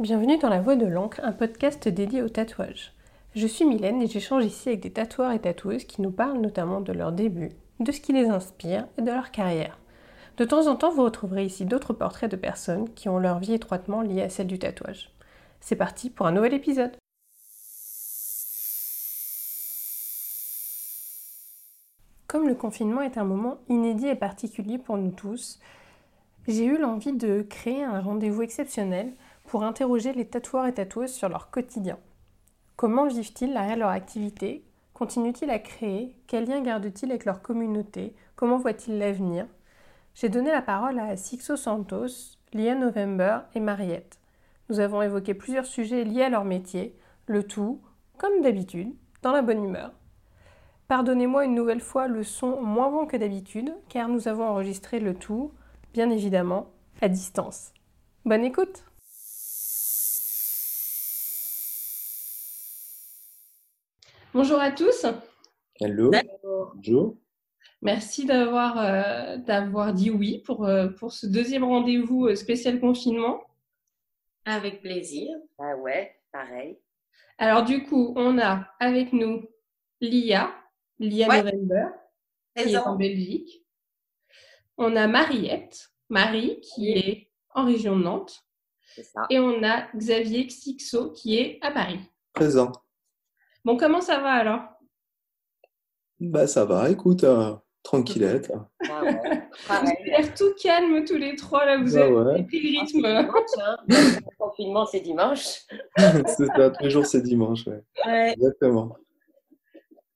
Bienvenue dans La Voix de l'encre, un podcast dédié au tatouage. Je suis Mylène et j'échange ici avec des tatoueurs et tatoueuses qui nous parlent notamment de leur début, de ce qui les inspire et de leur carrière. De temps en temps, vous retrouverez ici d'autres portraits de personnes qui ont leur vie étroitement liée à celle du tatouage. C'est parti pour un nouvel épisode. Comme le confinement est un moment inédit et particulier pour nous tous, j'ai eu l'envie de créer un rendez-vous exceptionnel pour interroger les tatoueurs et tatoueuses sur leur quotidien. Comment vivent-ils derrière leur activité? Continuent-ils à créer? Quels liens gardent-ils avec leur communauté? Comment voient-ils l'avenir? J'ai donné la parole à Sixo Santos, Lia November et Mariette. Nous avons évoqué plusieurs sujets liés à leur métier, le tout, comme d'habitude, dans la bonne humeur. Pardonnez-moi une nouvelle fois le son moins bon que d'habitude, car nous avons enregistré le tout, bien évidemment, à distance. Bonne écoute Bonjour à tous. Hello. Bonjour. Merci d'avoir euh, d'avoir dit oui pour, euh, pour ce deuxième rendez-vous euh, spécial confinement. Avec plaisir. Ah ouais, pareil. Alors du coup, on a avec nous Lia, Lia November, qui est en Belgique. On a Mariette, Marie, qui est en région de Nantes. Ça. Et on a Xavier Xixo, qui est à Paris. Présent. Bon, comment ça va alors? Bah ça va, écoute, euh, tranquillette. Ah ouais, Vous pareil. avez l'air tout calme tous les trois, là, vous Bah avez ouais. pris le C'est rythme. dimanche, hein. Le confinement, c'est dimanche. c'est ça, tous les jours c'est dimanche, ouais. Ouais. Exactement.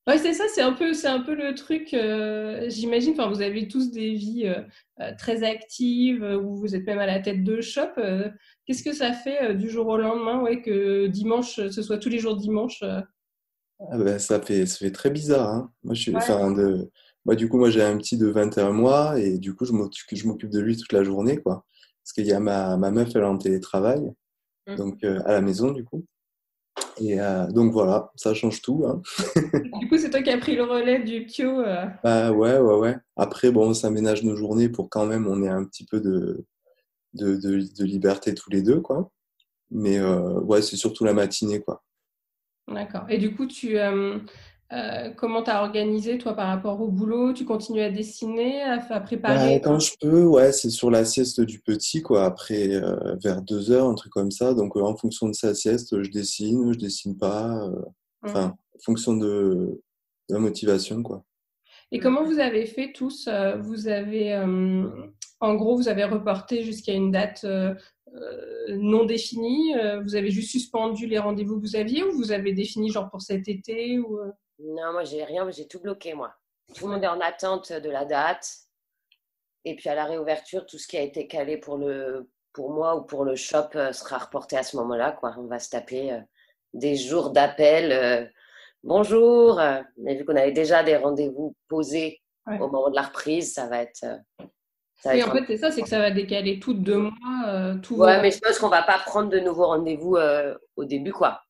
Ouais, c'est ça, c'est un peu, c'est un peu le truc. euh, J'imagine. Enfin, vous avez tous des vies euh, très actives, où vous êtes même à la tête de shop. euh, Qu'est-ce que ça fait euh, du jour au lendemain, ouais, que dimanche, ce soit tous les jours dimanche euh, Ah bah, ça fait, ça fait très bizarre, hein. Moi, je suis, Ouais. enfin, de, moi, du coup, moi, j'ai un petit de 21 mois et du coup, je m'occupe, de lui toute la journée, quoi. Parce qu'il y a ma, ma meuf, elle est en télétravail, Mhm. donc euh, à la maison, du coup. Et euh, donc voilà, ça change tout, hein. Du coup, c'est toi qui as pris le relais du Pio. euh, Bah ouais, ouais, ouais. Après, bon, on s'aménage nos journées pour quand même on ait un petit peu de, de, de, de liberté tous les deux, quoi. Mais euh, ouais, c'est surtout la matinée, quoi. D'accord. Et du coup, tu, euh, euh, comment t'as organisé, toi, par rapport au boulot? Tu continues à dessiner, à, à Bah, préparer quand je peux, ouais, c'est sur la sieste du petit, quoi. Après, euh, vers deux heures, un truc comme ça. Donc, en fonction de sa sieste, je dessine, je dessine pas. Enfin, en fonction de, de la motivation, quoi. Et comment vous avez fait tous Vous avez, en gros, vous avez reporté jusqu'à une date non définie euh, Vous avez juste suspendu les rendez-vous que vous aviez ou vous avez défini genre pour cet été ou, euh, Non, moi, j'ai rien, j'ai tout bloqué, moi. Tout le monde est en attente de la date. Et puis, à la réouverture, tout ce qui a été calé pour, le, pour moi ou pour le shop euh, sera reporté à ce moment-là, quoi. On va se taper euh, des jours d'appel. euh, Bonjour. euh, Mais vu qu'on avait déjà des rendez-vous posés Ouais. au moment de la reprise, ça va être. Ça va Oui, être en fait, c'est ça, c'est que ça va décaler tout de deux mois. euh, tout Ouais, vos- mais je pense qu'on va pas prendre de nouveaux rendez-vous euh, au début, quoi.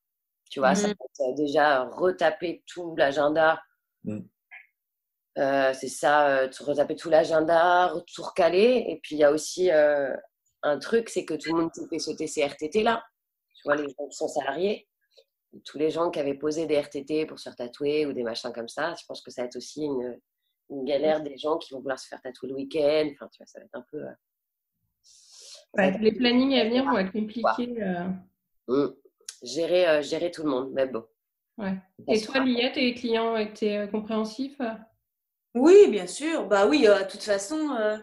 Tu vois, ça va être, euh, déjà retaper tout l'agenda. Mm. Euh, c'est ça, euh, tu- retaper tout l'agenda, tout recaler. Et puis, il y a aussi euh, un truc, c'est que tout le monde qui fait sauter ces RTT là. Tu vois, les gens qui sont salariés. Tous les gens qui avaient posé des RTT pour se faire tatouer ou des machins comme ça, je pense que ça va être aussi une, une galère des gens qui vont vouloir se faire tatouer le week-end. Enfin, tu vois, ça va être un peu. euh, Ouais, être- les plannings à venir vont être compliqués. euh, Mm. Gérer, euh, gérer tout le monde, mais bon. ouais. Et toi. Liette, tes clients étaient euh, compréhensifs Oui, bien sûr. Bah oui, euh, de toute façon, euh,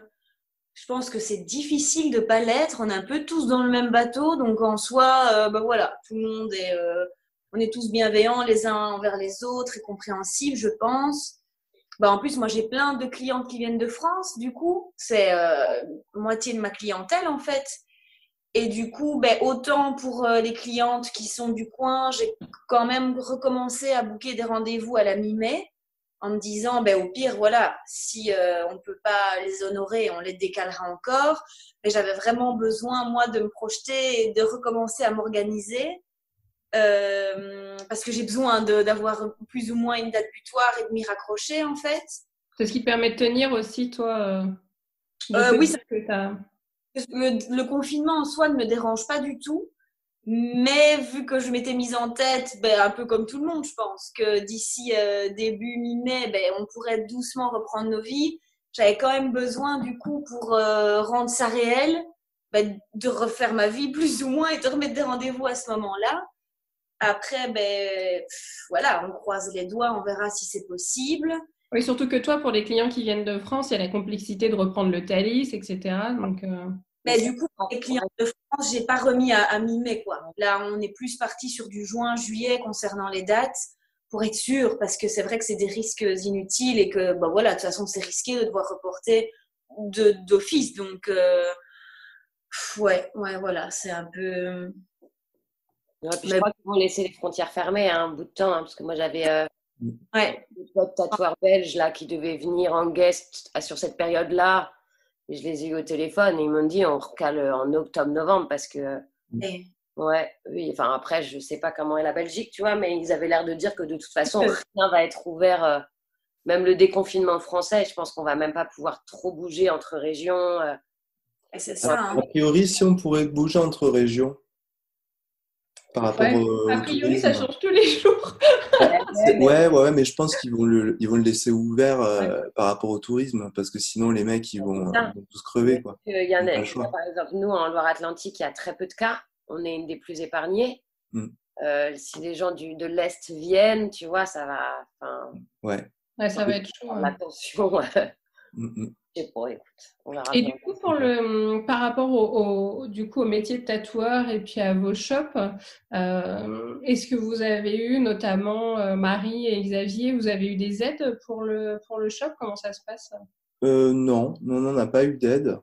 je pense que c'est difficile de pas l'être. On est un peu tous dans le même bateau, donc en soi, euh, bah voilà, tout le monde est, euh, on est tous bienveillants les uns envers les autres et compréhensifs, je pense. Bah en plus, moi j'ai plein de clientes qui viennent de France, du coup, c'est euh, moitié de ma clientèle en fait. Et du coup, ben, autant pour euh, les clientes qui sont du coin, j'ai quand même recommencé à booker des rendez-vous à la mi-mai en me disant, ben, au pire, voilà, si euh, on ne peut pas les honorer, on les décalera encore. Mais j'avais vraiment besoin, moi, de me projeter et de recommencer à m'organiser. Euh, parce que j'ai besoin d'avoir plus ou moins une date butoir et de m'y raccrocher, en fait. C'est ce qui te permet de tenir aussi, toi euh, Euh, oui, dire que le confinement en soi ne me dérange pas du tout. Mais vu que je m'étais mise en tête, ben, un peu comme tout le monde, je pense, que d'ici euh, début mi-mai, ben, on pourrait doucement reprendre nos vies. J'avais quand même besoin, du coup, pour euh, rendre ça réel, ben, de refaire ma vie plus ou moins et de remettre des rendez-vous à ce moment-là. Après, ben, voilà, on croise les doigts, on verra si c'est possible. Oui, surtout que toi, pour les clients qui viennent de France, il y a la complexité de reprendre le Thalys, etc. Donc, euh, Mais du coup, pour les clients de France, j'ai pas remis à, mi-mai, quoi. Là, on est plus parti sur du juin, juillet concernant les dates pour être sûr, parce que c'est vrai que c'est des risques inutiles et que, bah voilà, de toute façon, c'est risqué de devoir reporter d'office. Donc, euh, ouais, ouais, voilà, c'est un peu. Je crois qu'ils vont laisser les frontières fermées hein, un bout de temps, hein, parce que moi j'avais euh, ouais. des tatoueurs belges là, qui devaient venir en guest sur cette période-là. Et je les ai eu au téléphone et ils m'ont dit on recale en octobre-novembre parce que. Ouais, oui, enfin après, je sais pas comment est la Belgique, tu vois, mais ils avaient l'air de dire que de toute façon, rien va être ouvert, euh, même le déconfinement français, je pense qu'on va même pas pouvoir trop bouger entre régions. Euh. C'est ça. Hein. A priori, si on pourrait bouger entre régions, par rapport A priori, ça change tous les jours. ouais, ouais, mais je pense qu'ils vont le, ils vont le laisser ouvert euh, par rapport au tourisme, parce que sinon les mecs ils vont, tous crever quoi. Il y en a, par exemple, nous en Loire-Atlantique, il y a très peu de cas. On est une des plus épargnées. Mm. Euh, si les gens du, de l'est viennent, tu vois, ça va. Ouais. ouais. ça va être chaud. Mm, mm. Et du coup, pour le, par rapport au, du coup, au métier de tatoueur et puis à vos shops, euh, est-ce que vous avez eu, notamment euh, Marie et Xavier, vous avez eu des aides pour le, pour le shop? Comment ça se passe? Euh, Non, non, on n'a pas eu d'aide.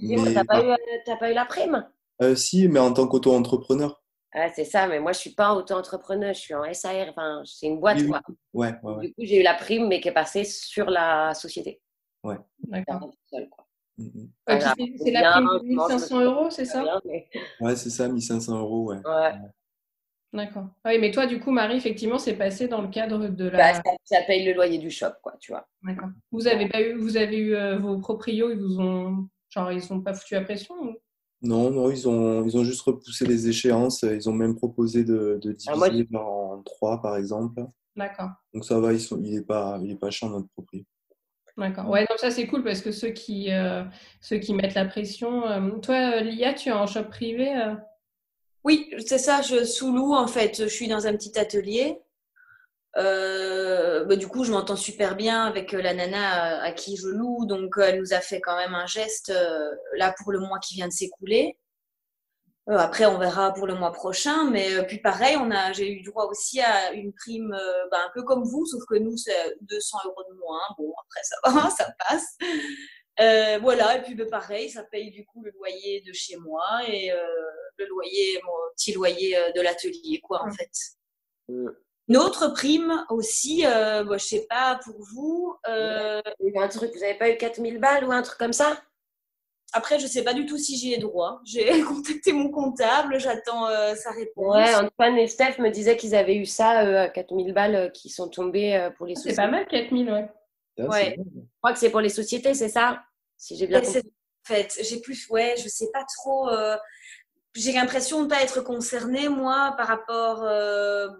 Mais... T'as pas, eu, pas eu la prime? Si, mais en tant qu'auto-entrepreneur. Ah, c'est ça, mais moi je suis pas auto-entrepreneur, je suis en SAR, enfin, c'est une boîte. quoi. Ouais, ouais, Du coup, j'ai eu la prime, mais qui est passée sur la société. Ouais. D'accord. Mmh, mmh. c'est la prime de 1500 euros, c'est ça? Ouais, c'est ça, 1500 euros, ouais. ouais. D'accord. Oui, mais toi, du coup, Marie, effectivement, c'est passé dans le cadre de la. Bah, ça, paye le loyer du shop, quoi, tu vois. D'accord. Vous avez pas eu, vous avez eu euh, vos proprios, ils vous ont, genre, ils sont pas foutu à pression Non, non, ils ont, ils ont juste repoussé les échéances. Ils ont même proposé de, de ah, diviser en trois, par exemple. D'accord. Donc ça va, ils sont, il est pas, il est pas cher notre propriétaire. D'accord. Ouais, donc ça c'est cool parce que ceux qui, euh, mettent la pression. Euh, toi, euh, Lia, tu es en shop privé Oui, c'est ça, je sous-loue en fait. Je suis dans un petit atelier. Bah, du coup, je m'entends super bien avec la nana à, qui je loue. Donc, elle nous a fait quand même un geste là pour le mois qui vient de s'écouler. Euh, après, on verra pour le mois prochain. Mais euh, puis pareil, on a, j'ai eu droit aussi à une prime euh, bah, un peu comme vous, sauf que nous, c'est 200 euros de moins. Bon, après, ça va, ça passe. voilà, et puis bah, pareil, ça paye du coup le loyer de chez moi et le loyer, mon petit loyer de l'atelier, quoi, en fait. Une autre prime aussi, euh, bah, je sais pas pour vous. Euh... Un truc, vous n'avez pas eu 4000 balles ou un truc comme ça? Après, je ne sais pas du tout si j'y ai droit. J'ai contacté mon comptable, j'attends euh, sa réponse. Ouais, Antoine et Steph me disaient qu'ils avaient eu ça, euh, 4000 balles euh, qui sont tombées pour les sociétés. C'est pas mal, 4000, ouais. ouais. Je crois que c'est pour les sociétés, c'est ça Si j'ai bien compris. En fait, j'ai plus, ouais, je sais pas trop. Euh, j'ai l'impression de ne pas être concernée, moi, par rapport. Bah,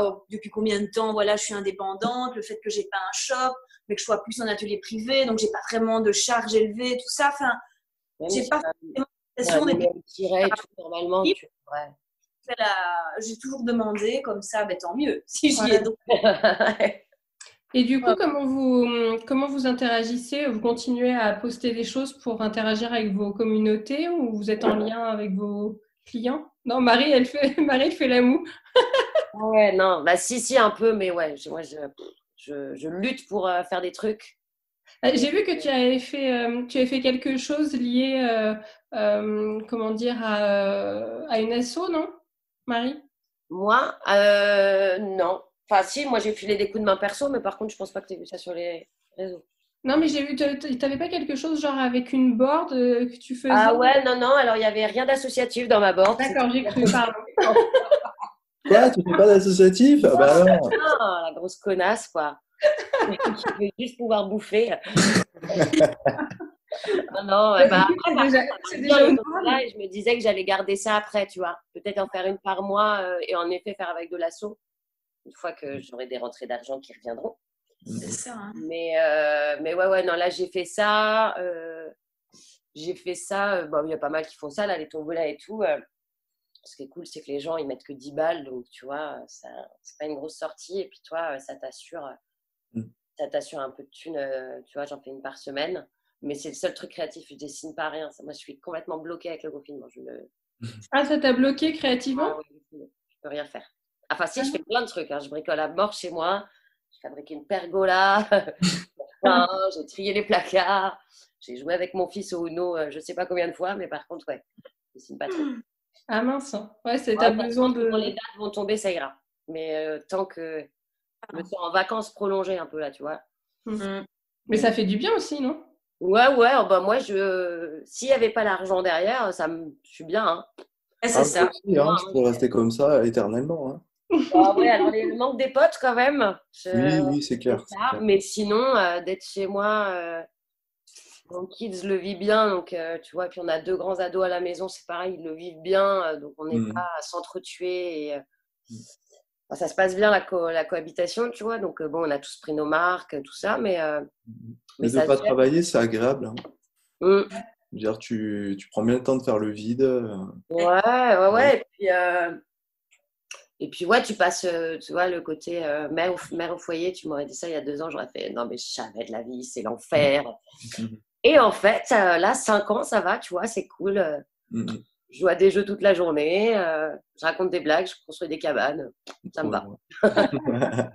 oh, depuis combien de temps voilà, je suis indépendante, le fait que j'ai pas un shop, mais que je sois plus en atelier privé, donc j'ai pas vraiment de charges élevées, tout ça. Enfin, j'ai pas vraiment l'impression d'être. normalement, tu... J'ai toujours demandé, comme ça, ben, tant mieux, si j'y ai donc. Et du coup, comment vous, comment vous interagissez? Vous continuez à poster des choses pour interagir avec vos communautés ou vous êtes en lien avec vos clients? Non, Marie, elle fait, Marie, elle fait la moue. ouais, non, bah si, si, un peu, mais ouais, moi, je, je, lutte pour euh, faire des trucs. Euh, j'ai vu que tu avais fait, euh, tu avais fait quelque chose lié, comment dire, à, une asso, non, Marie? Moi, non. Enfin, si, moi j'ai filé des coups de main perso, mais par contre, je pense pas que tu aies vu ça sur les réseaux. Non, mais j'ai vu, tu n'avais pas quelque chose genre avec une board que tu faisais? Ah ouais, non, non, alors il n'y avait rien d'associatif dans ma board. D'accord, j'ai cru, pardon. Quoi Tu fais pas d'associatif? Ah bah non. la grosse connasse, quoi. qui veut juste pouvoir bouffer. non, non, bah, c'est déjà, là, et je me disais que j'allais garder ça après, tu vois. Peut-être en faire une par mois euh, et en effet faire avec de l'assaut une fois que j'aurai des rentrées d'argent qui reviendront. C'est ça. Hein. Mais, euh, mais ouais, ouais, non, là, j'ai fait ça. Euh, j'ai fait ça. bon, il y a pas mal qui font ça, là, les tombolas et tout. Ce qui est cool, c'est que les gens, ils mettent que 10 balles. Donc, tu vois, ça, c'est pas une grosse sortie. Et puis, toi, ça t'assure, mm. ça t'assure un peu de thunes. tu vois, j'en fais une par semaine. Mais c'est le seul truc créatif. Je dessine pas rien. Moi, je suis complètement bloquée avec le confinement. Je Ah, ça t'a bloqué créativement? Ah, oui, Je peux rien faire. Enfin, si, je fais plein de trucs. Hein. Je bricole à mort chez moi. J'ai fabriqué une pergola. j'ai trié les placards. J'ai joué avec mon fils au Uno, euh, je sais pas combien de fois, mais par contre, ouais, je dessine pas trop. Ah mince. Ouais, c'est ouais, besoin de. Quand les dates vont tomber, ça ira. Mais euh, tant que je me sens en vacances prolongées un peu là, tu vois. Mmh. Mais ça fait du bien aussi, non? Ouais, ouais, oh, bah moi, je... s'il n'y avait pas l'argent derrière, ça me... je suis bien. Hein. c'est ah, ça. hein, je pourrais rester comme ça éternellement. Hein. Ah ouais, alors il manque des potes quand même. Oui, oui, c'est clair, Mais sinon, euh, d'être chez moi, euh, mon kids le vit bien. Donc, euh, tu vois, puis on a deux grands ados à la maison, c'est pareil, ils le vivent bien. donc, on n'est mmh. pas à s'entretuer. Et, mmh. ça se passe bien la, la cohabitation, tu vois. Donc, bon, on a tous pris nos marques, tout ça. Mais, mmh. Mais, de ne pas travailler, c'est agréable. Hein. Mm. Dire, tu, tu, prends bien le temps de faire le vide. Euh. Ouais, ouais, ouais. Et puis, euh, et puis ouais, tu passes, euh, tu vois, le côté mère, au, mère au foyer. Tu m'aurais dit ça il y a deux ans, j'aurais fait non, mais jamais de la vie, c'est l'enfer. Et en fait, là, cinq ans, ça va, tu vois, c'est cool. Mm-hmm. Je joue à des jeux toute la journée, je raconte des blagues, je construis des cabanes. Ça me va.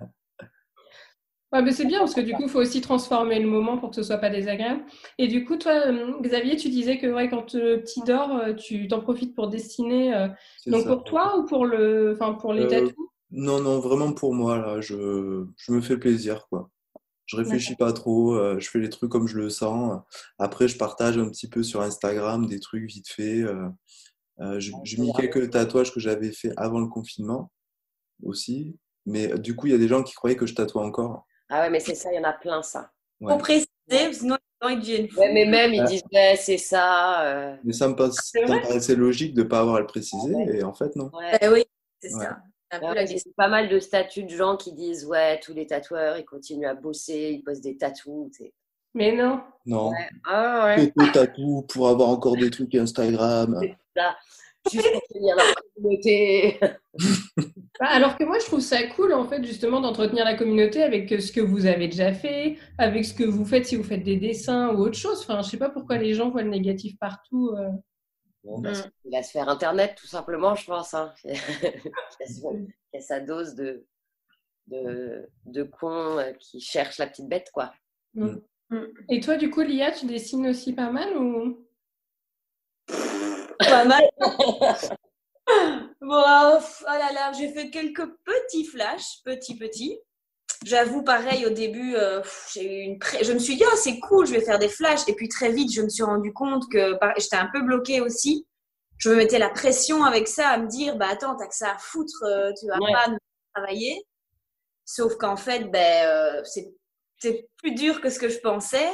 Ouais, mais c'est bien parce que du coup, il faut aussi transformer le moment pour que ce soit pas désagréable. Et du coup, toi, euh, Xavier, tu disais que ouais, quand le petit dort, euh, tu t'en profites pour dessiner. Euh, donc pour toi ou pour le, enfin pour les tatous? Non, non, vraiment pour moi là. Je, je me fais plaisir quoi. Je réfléchis pas trop. je fais les trucs comme je le sens. Après, je partage un petit peu sur Instagram des trucs vite fait. j'ai mis quelques tatouages que j'avais fait avant le confinement aussi. Mais du coup, il y a des gens qui croyaient que je tatouais encore. Ah ouais, mais c'est ça, il y en a plein, ça. Pour préciser, sinon ils deviennent fous. Ouais, mais même, ils disent, ouais, c'est ça. Euh. Mais ça me, passe, ça me paraissait logique de ne pas avoir à le préciser, et en fait, non. Ouais. Eh oui, c'est ça. C'est pas mal de statuts de gens qui disent, ouais, tous les tatoueurs, ils continuent à bosser, ils posent des tatous. Mais non. Non. Ah, ouais. tatous pour avoir encore des trucs Instagram. C'est ça juste pour tenir la communauté. Bah, alors que moi, je trouve ça cool, en fait, justement, d'entretenir la communauté avec ce que vous avez déjà fait, avec ce que vous faites si vous faites des dessins ou autre chose. Enfin, je sais pas pourquoi les gens voient le négatif partout. Euh. Bah, mm. Il a se faire Internet, tout simplement, je pense. Hein. il, y a, sa dose de, de, de cons euh, qui cherchent la petite bête, quoi. Mm. Mm. Et toi, du coup, Lia, tu dessines aussi pas mal ou? Pas mal. bon, oh, oh là là, j'ai fait quelques petits flashs, petits, petits. J'avoue, pareil, au début, euh, j'ai eu une je me suis dit, oh, c'est cool, je vais faire des flashs. Et puis très vite, je me suis rendu compte que j'étais un peu bloquée aussi. Je me mettais la pression avec ça, à me dire, bah attends, t'as que ça à foutre, euh, tu vas pas travailler. Sauf qu'en fait, ben, euh, c'est plus dur que ce que je pensais.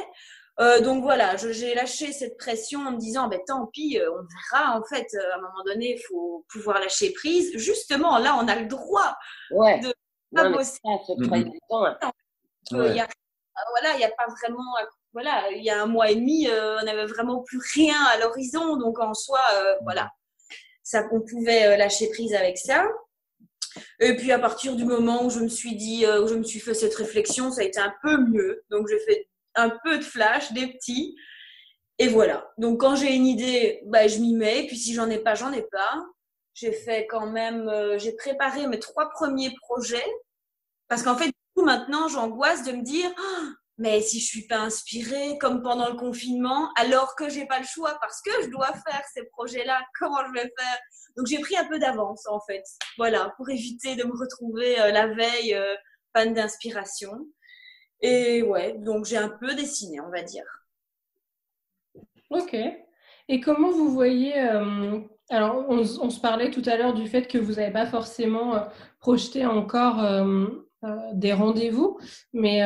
Euh, donc voilà, j'ai lâché cette pression en me disant, ben, tant pis, euh, on verra. En fait, euh, à un moment donné, il faut pouvoir lâcher prise. Justement, là, on a le droit de pas bosser. voilà, il n'y a pas vraiment. Voilà, il y a un mois et demi, on n'avait vraiment plus rien à l'horizon. Donc en soi, voilà, ça qu'on pouvait lâcher prise avec ça. Et puis à partir du moment où je me suis dit, où je me suis fait cette réflexion, ça a été un peu mieux. Donc j'ai fait un peu de flash, des petits. Et voilà. Donc quand j'ai une idée, bah, je m'y mets. Puis si j'en ai pas, j'en ai pas. J'ai fait quand même, euh, j'ai préparé mes trois premiers projets. Parce qu'en fait, du coup, maintenant, j'angoisse de me dire, ah, mais si je suis pas inspirée, comme pendant le confinement, alors que j'ai pas le choix parce que je dois faire ces projets-là, comment je vais faire? Donc j'ai pris un peu d'avance en fait, voilà, pour éviter de me retrouver euh, la veille euh, panne d'inspiration. Et ouais, donc j'ai un peu dessiné, on va dire. Ok. Et comment vous voyez euh, Alors, on, se parlait tout à l'heure du fait que vous n'avez pas forcément euh, projeté encore euh, des rendez-vous. Mais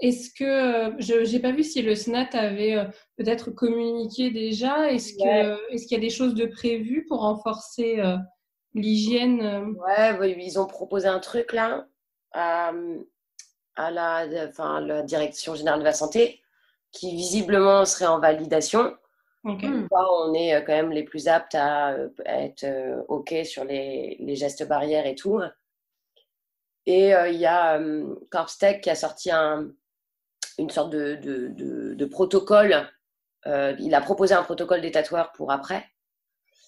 est-ce que je n'ai pas vu si le SNAT avait peut-être communiqué déjà Est-ce que est-ce qu'il y a des choses de prévues pour renforcer l'hygiène Ouais, ils ont proposé un truc là à, à la, enfin, la direction générale de la santé qui visiblement serait en validation. On est euh, quand même les plus aptes à, euh, être euh, OK sur les, les, gestes barrières et tout. Et il y a um, Corpstech qui a sorti un, une sorte de, de, de, protocole. il a proposé un protocole des tatoueurs pour après.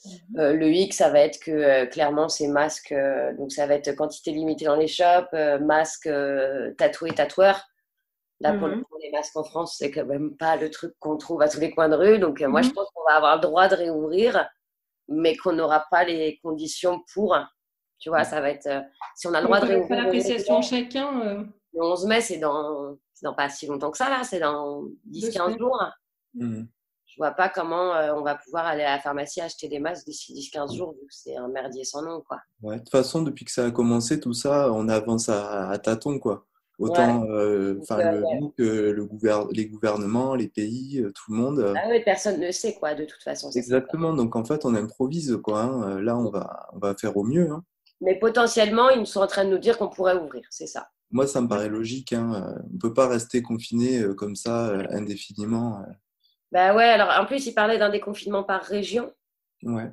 Mhm. le X, ça va être que clairement, ces masques, donc ça va être quantité limitée dans les shops, masques tatoués, tatoueurs. Là, pour, mmh les masques en France, c'est quand même pas le truc qu'on trouve à tous les coins de rue. Donc, euh, moi, je mmh pense qu'on va avoir le droit de réouvrir, mais qu'on n'aura pas les conditions pour. Tu vois, ça va être. Euh, si on a le droit de réouvrir. Pas l'appréciation chacun. Euh. Le 11 mai, c'est dans, dans pas si longtemps que ça, là. C'est dans 10-15 jours. Mmh je vois pas comment on va pouvoir aller à la pharmacie acheter des masques d'ici 10-15 jours, vu que c'est un merdier sans nom, quoi. Ouais, de toute façon, depuis que ça a commencé, tout ça, on avance à, à tâtons, quoi. Autant euh, le, le les gouvernements, les pays, euh, tout le monde. Euh. Ah oui, personne ne sait, quoi, de toute façon. Exactement. Donc, en fait, on improvise, quoi. Hein. Là, on va, on va faire au mieux. Hein. Mais potentiellement, ils sont en train de nous dire qu'on pourrait ouvrir, c'est ça. Moi, ça me paraît logique. Hein. On ne peut pas rester confiné comme ça indéfiniment. Bah ouais, alors en plus, ils parlaient d'un déconfinement par région. Ouais.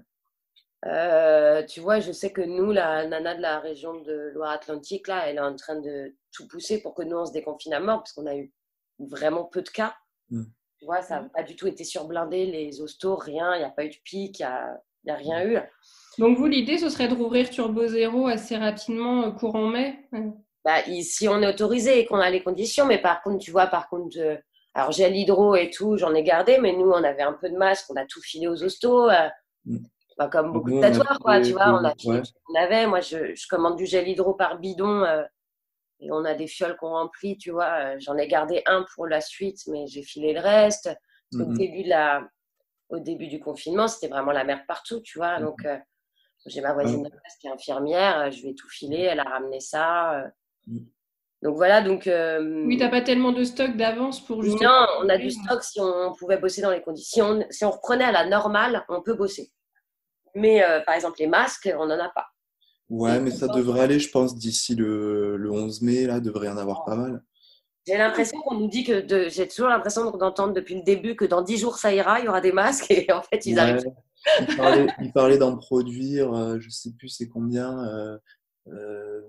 Euh, tu vois, je sais que nous, la nana de la région de Loire-Atlantique, là, elle est en train de tout pousser pour que nous, on se déconfine à mort, parce qu'on a eu vraiment peu de cas. Mmh. Tu vois, ça n'a pas du tout été surblindé, les hostos, rien, il n'y a pas eu de pic, il n'y a, rien eu. Donc, vous, l'idée, ce serait de rouvrir Turbo Zéro assez rapidement, euh, courant mai bah, Si on est autorisé et qu'on a les conditions, mais par contre, tu vois, par contre, euh, alors j'ai l'hydro et tout, j'en ai gardé, mais nous, on avait un peu de masque, on a tout filé aux hostos. Mmh comme beaucoup de tatoueurs, quoi, tu vois. On, a, on avait, moi, je, je, commande du gel hydro par bidon euh, et on a des fioles qu'on remplit, tu vois. Euh, j'en ai gardé un pour la suite, mais j'ai filé le reste. Au, début de la, au début du confinement, c'était vraiment la merde partout, tu vois. Donc, euh, j'ai ma voisine de qui est infirmière, je vais tout filer, elle a ramené ça. Mm. Donc voilà, donc. Euh, oui, t'as pas tellement de stock d'avance pour justement. Non, on a du stock si on pouvait bosser dans les conditions. Si on reprenait à la normale, on peut bosser. Mais euh, par exemple, les masques, on n'en a pas. Ouais, mais ça devrait aller, je pense, d'ici le, le 11 mai, là, devrait y en avoir pas mal. J'ai l'impression qu'on nous dit que j'ai toujours l'impression d'entendre depuis le début que dans 10 jours ça ira, il y aura des masques et en fait ils arrivent. Il parlait, d'en produire, euh, je sais plus c'est combien, euh,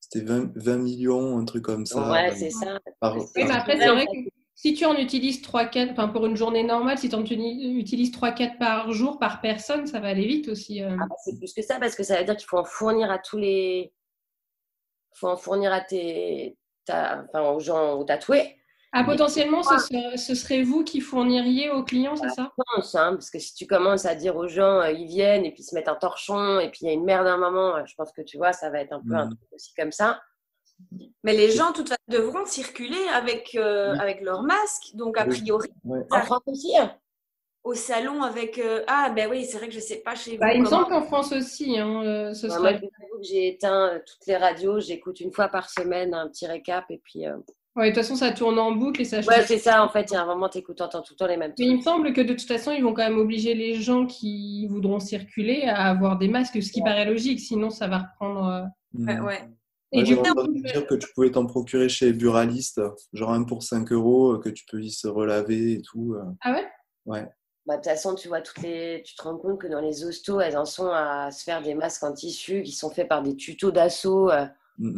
c'était 20, 20, millions, un truc comme ça. Ouais, c'est ça. oui, mais après, c'est vrai que si tu en utilises 3-4, enfin pour une journée normale, si tu en utilises 3-4 par jour, par personne, ça va aller vite aussi. Euh. Ah bah, c'est plus que ça, parce que ça veut dire qu'il faut en fournir à tous les. Il faut en fournir à tes. Enfin, aux gens aux tatoués. Ah, potentiellement, ce serait, vous qui fourniriez aux clients, c'est ça? Non, ça, parce que si tu commences à dire aux gens, euh, ils viennent et puis ils se mettent un torchon et puis il y a une merde à un moment, euh, je pense que tu vois, ça va être un peu un mmh. truc aussi comme ça. Mais les gens, toute façon, devront circuler avec, euh, avec leur masque. Donc, a priori, en France aussi. Hein. Au salon avec. Euh, ah, ben oui, c'est vrai que je ne sais pas chez bah, vous. il me semble qu'en France aussi. Hein, euh, ce bah, j'ai éteint toutes les radios. J'écoute une fois par semaine un petit récap. Et puis. Ouais, de toute façon, ça tourne en boucle et ça Ouais, c'est ça, en fait. Il y a un moment, tu écoutes tout le temps les mêmes trucs. Mais il me semble que de toute façon, ils vont quand même obliger les gens qui voudront circuler à avoir des masques, ce qui paraît logique. Sinon, ça va reprendre. Ouais, ouais. Et du coup, dire que tu pouvais t'en procurer chez Buraliste, genre un pour 5 euros, euh, que tu peux y se relaver et tout. Euh. Ah ouais? Ouais. Bah, de toute façon, tu vois, toutes les... tu te rends compte que dans les hostos, elles en sont à se faire des masques en tissu qui sont faits par des tutos d'assaut. Euh.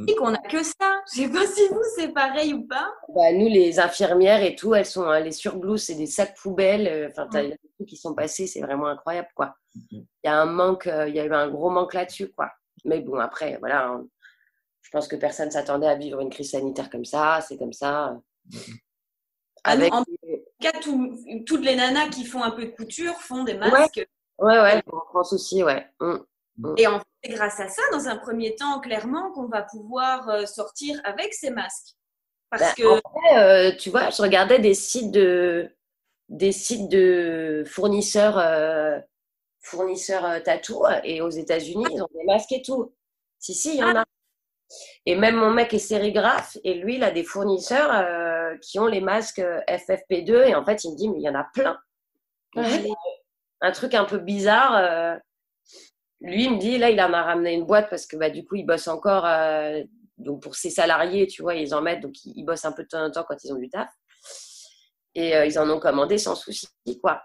Et qu'on a que ça. Je sais pas si vous, c'est pareil ou pas. Bah, nous, les infirmières et tout, elles sont, les surblouses, c'est des sacs poubelles. Enfin, t'as des trucs qui sont passés, c'est vraiment incroyable, quoi. Il y a un manque, il y a eu un gros manque là-dessus, quoi. Mais bon, après, voilà, hein. Je pense que personne s'attendait à vivre une crise sanitaire comme ça. C'est comme ça. Ah Avec... En cas, toutes les nanas qui font un peu de couture font des masques. Ouais, ouais, en France aussi, ouais. Mm, mm. Et en fait, c'est grâce à ça, dans un premier temps, clairement, qu'on va pouvoir euh, sortir avec ces masques. Parce ben, que. En euh, tu vois, je regardais des sites de, des sites de fournisseurs, euh, fournisseurs tatou et aux États-Unis, ils ont des masques et tout. Si, si, il y en a. Et même mon mec est sérigraphe et lui, il a des fournisseurs euh, qui ont les masques euh, FFP2 et en fait, il me dit, mais il y en a plein. Un truc un peu bizarre. Euh, lui, il me dit, là, il en a ramené une boîte parce que bah, du coup, il bosse encore. donc pour ses salariés, tu vois, ils en mettent, donc ils, bossent un peu de temps en temps quand ils ont du taf. Et ils en ont commandé sans souci, quoi.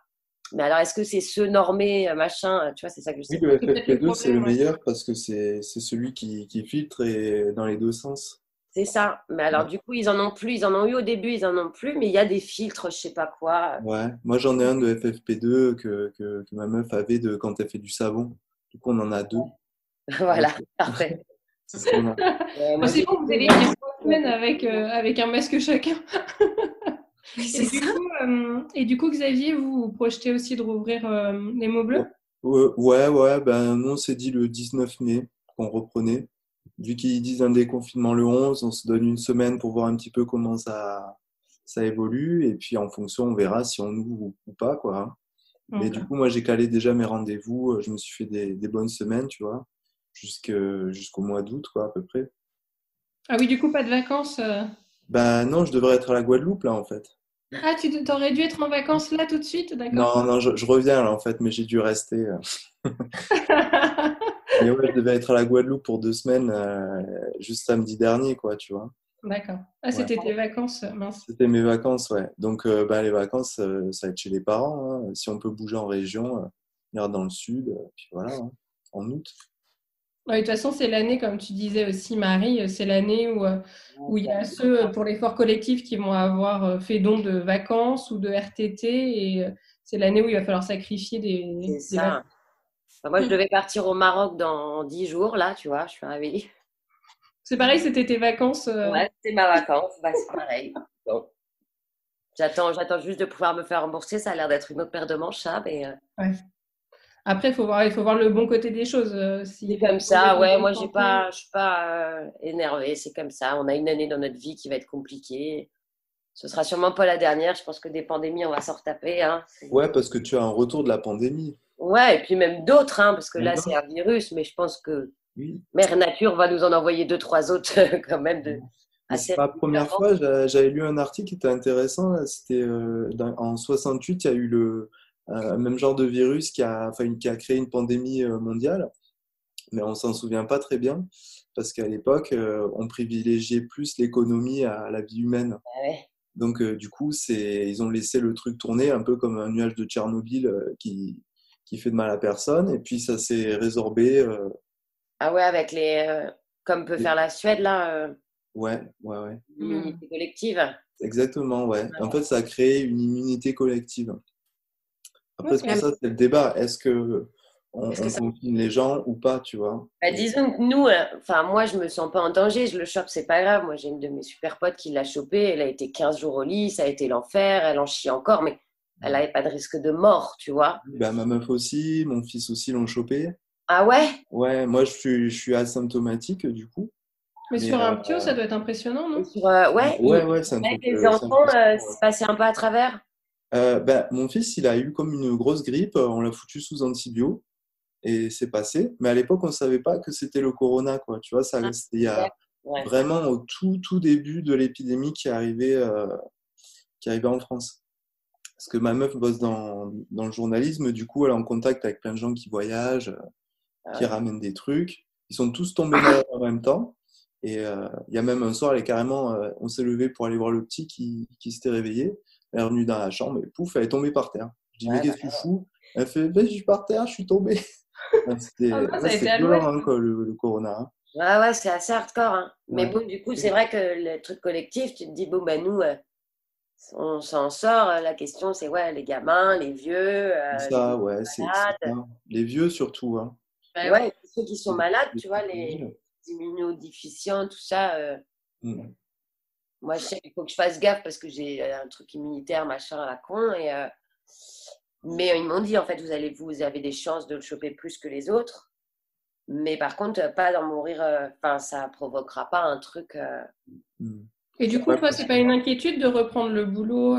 Mais alors, est-ce que c'est ce normé, euh, machin euh, Tu vois, c'est ça que je sais. Oui, le FFP2, c'est le meilleur parce que c'est celui qui, qui, filtre et dans les deux sens. C'est ça. Mais alors, du coup, ils en ont plus. Ils en ont eu au début, ils en ont plus. Mais il y a des filtres, je sais pas quoi. Ouais. Moi, j'en ai un de FFP2 que, que, que, ma meuf avait de quand elle fait du savon. Du coup, on en a deux. voilà, parfait. C'est bon, vous allez une semaine avec, euh, avec un masque chacun. Et du, coup, euh, et du, coup, Xavier, vous, vous projetez aussi de rouvrir euh, les mots bleus? Ouais, ouais, ben nous on s'est dit le 19 mai qu'on reprenait. Vu qu'ils disent un déconfinement le 11, on se donne une semaine pour voir un petit peu comment ça, ça évolue. Et puis en fonction, on verra si on ouvre ou pas. Quoi. Hein. Mais du coup, moi j'ai calé déjà mes rendez-vous. Je me suis fait des, des bonnes semaines, tu vois, jusqu'au mois d'août, quoi, à peu près. Ah oui, du coup, pas de vacances euh? Ben non, je devrais être à la Guadeloupe là en fait. Ah, tu aurais dû être en vacances là tout de suite, d'accord Non, non, je, reviens là en fait, mais j'ai dû rester. Euh. mais ouais, je devais être à la Guadeloupe pour deux semaines, euh, juste samedi dernier, quoi, tu vois. D'accord. Ah, c'était tes vacances, mince. C'était mes vacances, ouais. Donc, ben, les vacances, ça va être chez les parents. Hein. Si on peut bouger en région, venir dans le sud, puis voilà, hein, en août de toute façon, c'est l'année, comme tu disais aussi, Marie, euh, c'est l'année où, euh, où il y a ceux euh, pour l'effort collectif qui vont avoir fait don de vacances ou de RTT et c'est l'année où il va falloir sacrifier des. C'est ça. moi, je devais partir au Maroc dans 10 jours, là, tu vois, je suis arrivée. C'est pareil, c'était tes vacances Ouais, c'était ma vacance, bah, c'est pareil. J'attends, j'attends juste de pouvoir me faire rembourser, ça a l'air d'être une autre paire de manches, ça, mais. Ouais. Après, il faut voir, il faut voir le bon côté des choses. Euh, c'est comme ça, ouais. Moi, j'ai pas, je suis pas euh, énervée. C'est comme ça. On a une année dans notre vie qui va être compliquée. Ce sera sûrement pas la dernière. Je pense que des pandémies, on va s'en retaper. Hein. Ouais, parce que tu as un retour de la pandémie. Ouais, et puis même d'autres, hein, parce que là, c'est un virus, mais je pense que Mère Nature va nous en envoyer deux, trois autres quand même. De, c'est la première fois, j'avais lu un article qui était intéressant. C'était euh, en 68, il y a eu le, un même genre de virus qui a, enfin, qui a créé une pandémie euh, mondiale, mais on s'en souvient pas très bien parce qu'à l'époque, euh, on privilégiait plus l'économie à la vie humaine. Ah Donc, euh, du coup, c'est, ils ont laissé le truc tourner un peu comme un nuage de Tchernobyl qui, qui fait de mal à personne. Et puis, ça s'est résorbé. Ah ouais, avec les. comme peut faire la Suède, là. Ouais, ouais, ouais. L'immunité collective. Exactement, ouais. En fait, ça a créé une immunité collective. Après, c'est ça, c'est le débat. Est-ce que on, confine les gens ou pas, tu vois? Bah, Disons que nous, euh, enfin moi, je me sens pas en danger. Je le chope, c'est pas grave. Moi, j'ai une de mes super potes qui l'a chopé. Elle a été 15 jours au lit, ça a été l'enfer. Elle en chie encore, mais elle n'avait pas de risque de mort, tu vois. Bah, ma meuf aussi, mon fils aussi l'ont chopé. Ah ouais? Ouais, moi, je suis, je suis asymptomatique du coup. Mais, sur un ptio, ça doit être impressionnant, non? Euh, Ouais, ouais, ouais, c'est un Avec les enfants, c'est passé un peu à travers euh, ben, mon fils, il a eu comme une grosse grippe. On l'a foutu sous antibio et c'est passé. Mais à l'époque, on ne savait pas que c'était le corona. Quoi. Tu vois, ça ah, il y a vraiment au tout, tout début de l'épidémie qui, arrivait, euh, qui arrivait en France. Parce que ma meuf bosse dans, dans, le journalisme. Du coup, elle est en contact avec plein de gens qui voyagent, ah qui ramènent des trucs. Ils sont tous tombés malades en même temps. Et euh, il y a même un soir, elle est carrément, on s'est levé pour aller voir le petit qui, qui s'était réveillé. Elle est revenue dans la chambre et pouf, elle est tombée par terre. Je dis, mais qu'est-ce que tu fous? Elle fait, ben, je suis par terre, je suis tombée. C'était ah, hein, le, le, corona. Hein. Ouais, ouais, c'est assez hardcore. Hein. Mais bon, du coup, c'est vrai que le truc collectif, tu te dis, bon, ben nous, euh, on s'en sort. La question, c'est ouais, les gamins, les vieux. Euh, ça, ouais, c'est Les vieux surtout. Hein. ouais, ceux qui sont malades, tu vois, les immunodéficients, tout ça. Euh, mmh. Moi, je sais qu'il faut que je fasse gaffe parce que j'ai euh, un truc immunitaire, machin, à la con. Et, euh, Mais ils m'ont dit, en fait, vous, allez, vous avez des chances de le choper plus que les autres. Mais par contre, pas d'en mourir. Euh, enfin, ça provoquera pas un truc. Et du coup, toi, c'est pas une inquiétude de reprendre le boulot,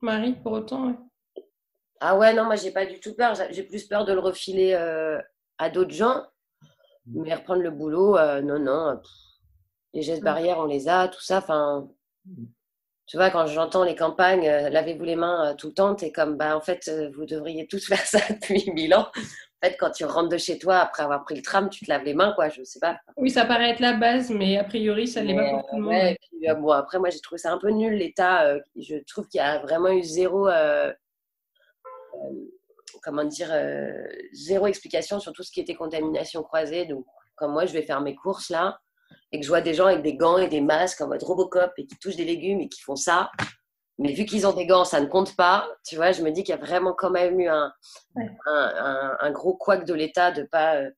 Marie, pour autant Ah ouais, non, moi, j'ai pas du tout peur. J'ai plus peur de le refiler à d'autres gens. Hmm. Mais reprendre le boulot, non, non. Les gestes barrières, on les a, tout ça. Enfin, mmh. tu vois, quand j'entends les campagnes, lavez-vous les mains tout le temps, t'es comme, bah, en fait, vous devriez tous faire ça depuis mille ans. En fait, quand tu rentres de chez toi après avoir pris le tram, tu te laves les mains, quoi, je sais pas. Oui, ça paraît être la base, mais a priori, ça ne l'est pas pour tout le monde. bon, après, moi, j'ai trouvé ça un peu nul, l'État. je trouve qu'il y a vraiment eu zéro comment dire, euh, zéro explication sur tout ce qui était contamination croisée. Donc, comme moi, je vais faire mes courses là, et que je vois des gens avec des gants et des masques en mode Robocop et qui touchent des légumes et qui font ça. Mais vu qu'ils ont des gants, ça ne compte pas. Tu vois, je me dis qu'il y a vraiment quand même eu un, un, un, gros couac de l'État de pas euh,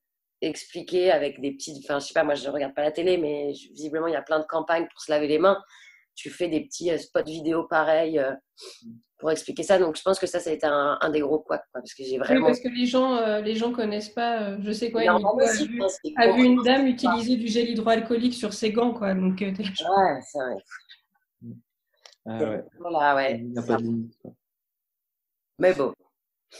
expliquer avec des petites. Enfin, je sais pas, moi je ne regarde pas la télé, mais visiblement il y a plein de campagnes pour se laver les mains. Tu fais des petits euh, spots vidéo pareils pour expliquer ça. Donc, je pense que ça, ça a été un, des gros quoi, parce que j'ai vraiment. Oui, parce que les gens, euh, les gens connaissent pas. Euh, je sais quoi. Il a, vu, une dame utiliser du gel hydroalcoolique sur ses gants, quoi. Donc, euh, ouais, c'est vrai. Ah, ouais. Voilà, ouais. Il n'y a pas de limite. Mais bon.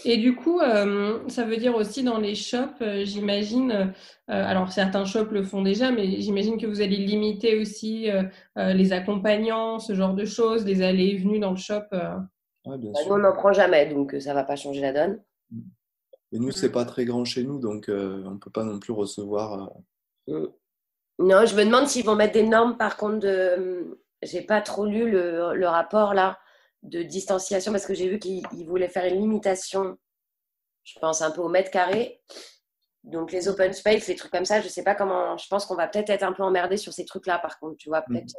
Et du coup, ça veut dire aussi dans les shops, j'imagine, alors certains shops le font déjà, mais j'imagine que vous allez limiter aussi les accompagnants, ce genre de choses, les allées et venues dans le shop. Bah, nous, on n'en prend jamais, donc euh, ça ne va pas changer la donne. Et nous, c'est pas très grand chez nous, donc euh, on ne peut pas non plus recevoir. Euh, mm. Non, je me demande s'ils vont mettre des normes, par contre, de. J'ai pas trop lu le, rapport là de distanciation parce que j'ai vu qu'ils voulaient faire une limitation, je pense, un peu au mètre carré. Donc les open space, les trucs comme ça, je sais pas comment. Je pense qu'on va peut-être être un peu emmerdé sur ces trucs-là, par contre, tu vois, mm. peut-être.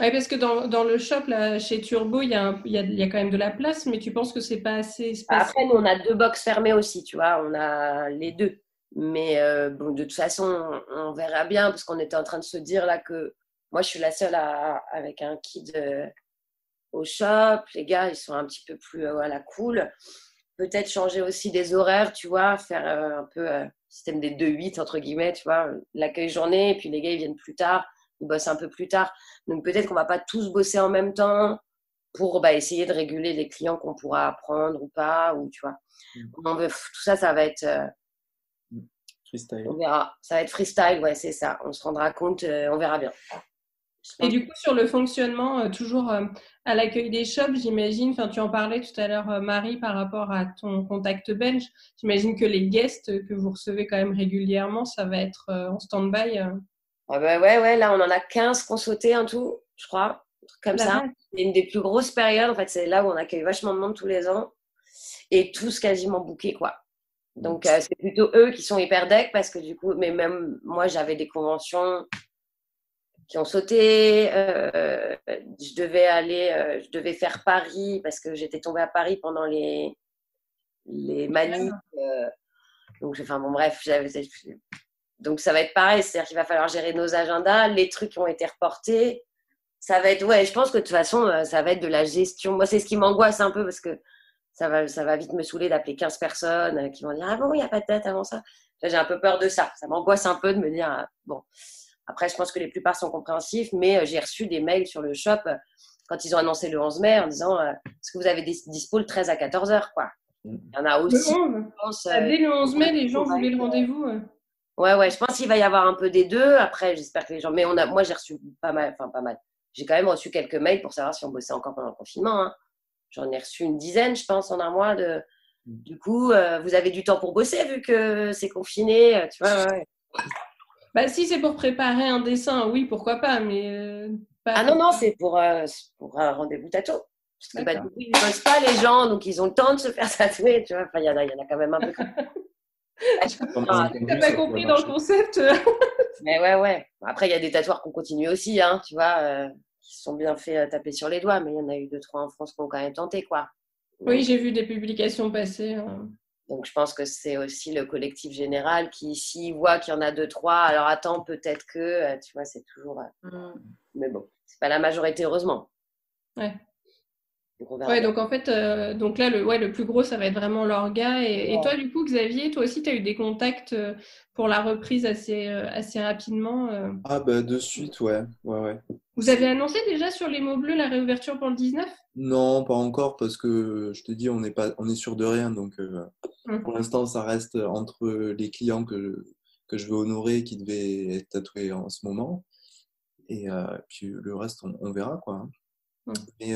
Oui, parce que dans, dans, le shop, là, chez Turbo, il y, a il, y a, il y, a quand même de la place, mais tu penses que c'est pas assez spécial Après, nous, on a deux box fermées aussi, tu vois, on a les deux. Mais euh, bon, de toute façon, on, verra bien, parce qu'on était en train de se dire là que moi, je suis la seule à, avec un kid euh, au shop. Les gars, ils sont un petit peu plus euh, à la cool. Peut-être changer aussi des horaires, tu vois, faire un peu système des 2-8, entre guillemets, tu vois, l'accueil journée, et puis les gars, ils viennent plus tard ils bossent un peu plus tard. Donc peut-être qu'on va pas tous bosser en même temps pour bah, essayer de réguler les clients qu'on pourra prendre ou pas, ou tu vois. Mm. tout ça, ça va être euh, mm. freestyle. On verra. Ça va être freestyle, ouais, c'est ça. On se rendra compte, euh, on verra bien. Et du coup, sur le fonctionnement, euh, toujours à l'accueil des shops, j'imagine, enfin, tu en parlais tout à l'heure, Marie, par rapport à ton contact bench. J'imagine que les guests que vous recevez quand même régulièrement, ça va être en stand-by. Ah bah ouais, ouais, là, on en a 15 qu'on sauté en tout, je crois. comme ça. C'est une des plus grosses périodes. En fait, c'est là où on accueille vachement de monde tous les ans. Et tous quasiment bouqués, quoi. Donc, euh, c'est plutôt eux qui sont hyper deck parce que du coup, mais même moi, j'avais des conventions qui ont sauté. Euh, je devais aller, euh, je devais faire Paris parce que j'étais tombée à Paris pendant les, les manifs. donc, enfin, bon, bref, j'avais donc ça va être pareil, c'est-à-dire qu'il va falloir gérer nos agendas, les trucs qui ont été reportés. Ça va être, ouais, je pense que de toute façon, euh, ça va être de la gestion. Moi, c'est ce qui m'angoisse un peu parce que ça va, ça va vite me saouler d'appeler 15 personnes euh, qui vont dire Ah bon, il n'y a pas de date avant ça? J'ai un peu peur de ça. Ça m'angoisse un peu de me dire ah, Bon, après, je pense que les plupart sont compréhensifs, mais euh, j'ai reçu des mails sur le shop quand ils ont annoncé le 11 mai en disant Est-ce que vous avez des dispo le 13 à 14 h quoi? Il y en a aussi. dès le 11 mai, les gens voulaient le rendez-vous. Ouais, ouais, je pense qu'il va y avoir un peu des deux. Après, j'espère que les gens. Mais on a, moi, j'ai reçu pas mal, enfin, pas mal. J'ai quand même reçu quelques mails pour savoir si on bossait encore pendant le confinement. Hein. J'en ai reçu une dizaine, je pense, en un mois. De... Mm. Du coup, euh, vous avez du temps pour bosser vu que c'est confiné, euh, tu vois. Ouais. Bah, si c'est pour préparer un dessin, oui, pourquoi pas, mais. Euh, ah non, non, c'est pour, pour un rendez-vous tato. Parce que bah, du coup, ils ne bossent pas les gens, donc ils ont le temps de se faire tatouer, tu vois. Enfin, il y, en a, y en a quand même un peu. Ah, T'as pas compris dans le concept Mais ouais, ouais. Après, il y a des tatoueurs qui ont continué aussi, hein, tu vois, euh, qui sont bien fait euh, taper sur les doigts, mais il y en a eu deux, trois en France qui ont quand même tenté, quoi. oui, j'ai vu des publications passer. Hein. Donc, je pense que c'est aussi le collectif général qui, s'il voit qu'il y en a deux, trois, alors attends, peut-être que, euh, tu vois, c'est toujours. Mm. Mais bon, c'est pas la majorité, heureusement. Ouais. Ouais, donc en fait, euh, donc là, le, ouais, le plus gros, ça va être vraiment l'orga. Et, toi, du coup, Xavier, toi aussi, tu as eu des contacts euh, pour la reprise assez, euh, assez rapidement Ah, bah de suite, ouais. ouais, ouais. Vous avez annoncé déjà sur les mots bleus la réouverture pour le 19 Non, pas encore, parce que je te dis, on est, pas, on est sûr de rien. Donc hum. pour l'instant, ça reste entre les clients que, que je veux honorer qui devaient être tatoués en ce moment. Et puis le reste, on, verra quoi. Mais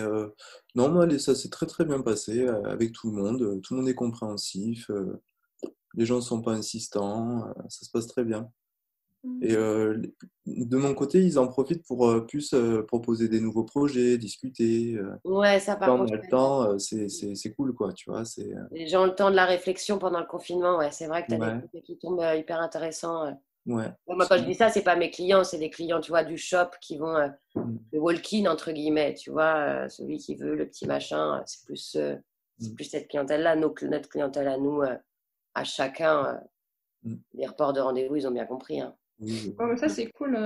non, moi, ça s'est très très bien passé avec tout le monde. Tout le monde est compréhensif. les gens ne sont pas insistants. ça se passe très bien. Mmh. Et de mon côté, ils en profitent pour plus proposer des nouveaux projets, discuter. ouais, ça par contre. le temps, c'est cool, quoi, tu vois. Les gens ont le temps de la réflexion pendant le confinement, ouais. C'est vrai que tu as des trucs qui tombent hyper intéressants. Ouais. moi, quand je dis ça, c'est pas mes clients, c'est des clients, tu vois, du shop qui vont euh, mm. le walk-in entre guillemets, tu vois, euh, celui qui veut le petit machin, euh, c'est plus, c'est mm. plus cette clientèle-là. notre clientèle à nous, à chacun, mm. les reports de rendez-vous, ils ont bien compris. Hein. ça c'est cool.